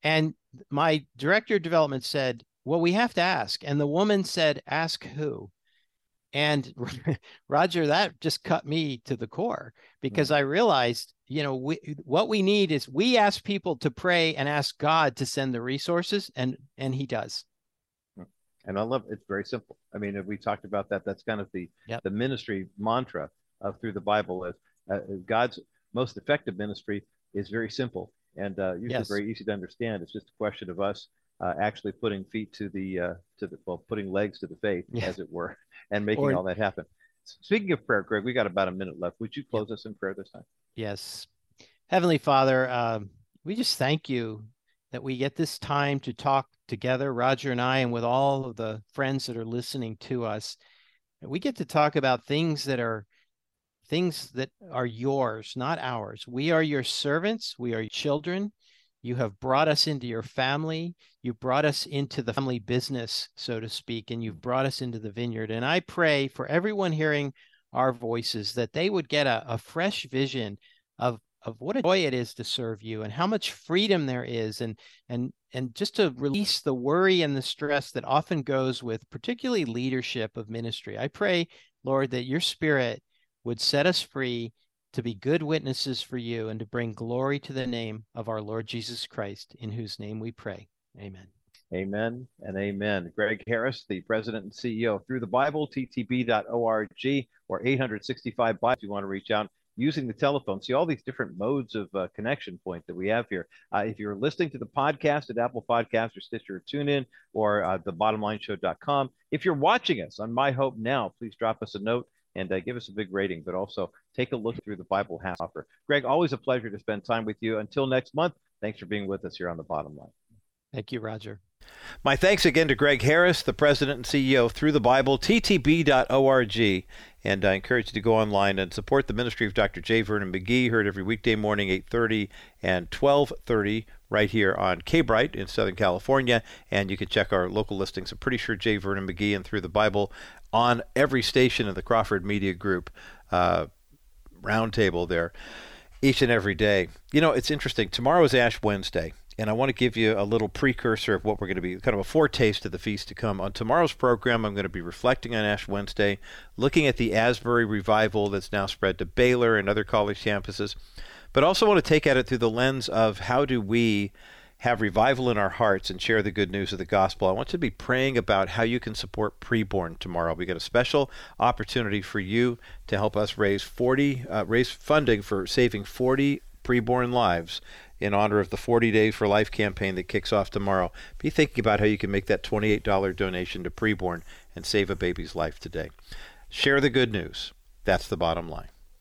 And my director of development said well we have to ask. And the woman said ask who and Roger, that just cut me to the core because I realized, you know, we, what we need is we ask people to pray and ask God to send the resources, and and He does. And I love it's very simple. I mean, we talked about that. That's kind of the yep. the ministry mantra of Thru the Bible. Is uh, God's most effective ministry is very simple and uh, usually yes. very easy to understand. It's just a question of us uh, actually putting feet to the uh, to the well, putting legs to the faith, yeah. as it were, and making or, all that happen. Speaking of prayer, Gregg, we got about a minute left. Would you close us in prayer this time? Yes, Heavenly Father, um, we just thank you that we get this time to talk together, Roger and I, and with all of the friends that are listening to us. We get to talk about things that are things that are yours, not ours. We are your servants. We are your children. You have brought us into your family. You brought us into the family business, so to speak, and you've brought us into the vineyard. And I pray for everyone hearing our voices that they would get a, a fresh vision of of what a joy it is to serve you and how much freedom there is and and and just to release the worry and the stress that often goes with particularly leadership of ministry i pray lord that your spirit would set us free to be good witnesses for you and to bring glory to the name of our Lord Jesus Christ, in whose name we pray. Amen. Amen and amen. Gregg Harris, the president and CEO Thru the Bible, ttb.org or 865 by if you want to reach out using the telephone. See all these different modes of uh, connection point that we have here. Uh, if you're listening to the podcast at Apple Podcasts or Stitcher or TuneIn or uh, thebottomlineshow.com, if you're watching us on My Hope Now, please drop us a note and uh, give us a big rating, but also take a look Thru the Bible Half Offer. Gregg, always a pleasure to spend time with you. Until next month, thanks for being with us here on the bottom line. Thank you, Roger. My thanks again to Gregg Harris, the president and CEO Thru the Bible, ttb.org. And I encourage you to go online and support the ministry of Dr. J. Vernon McGee, heard every weekday morning, 8.30 and 12.30 right here on K-Bright in Southern California. And you can check our local listings. I'm pretty sure J. Vernon McGee and Thru the Bible on every station of the Crawford Media Group uh, roundtable there each and every day. You know, it's interesting. Tomorrow is Ash Wednesday and I want to give you a little precursor of what we're going to be, kind of a foretaste of the feast to come. On tomorrow's program, I'm going to be reflecting on Ash Wednesday, looking at the Asbury revival that's now spread to Baylor and other college campuses, but also want to take at it through the lens of how do we have revival in our hearts and share the good news of the gospel. I want to be praying about how you can support preborn tomorrow. We got a special opportunity for you to help us raise 40 uh, raise funding for saving 40 preborn lives in honor of the 40 Days for Life campaign that kicks off tomorrow. Be thinking about how you can make that $28 donation to preborn and save a baby's life today. Share the good news. That's the bottom line.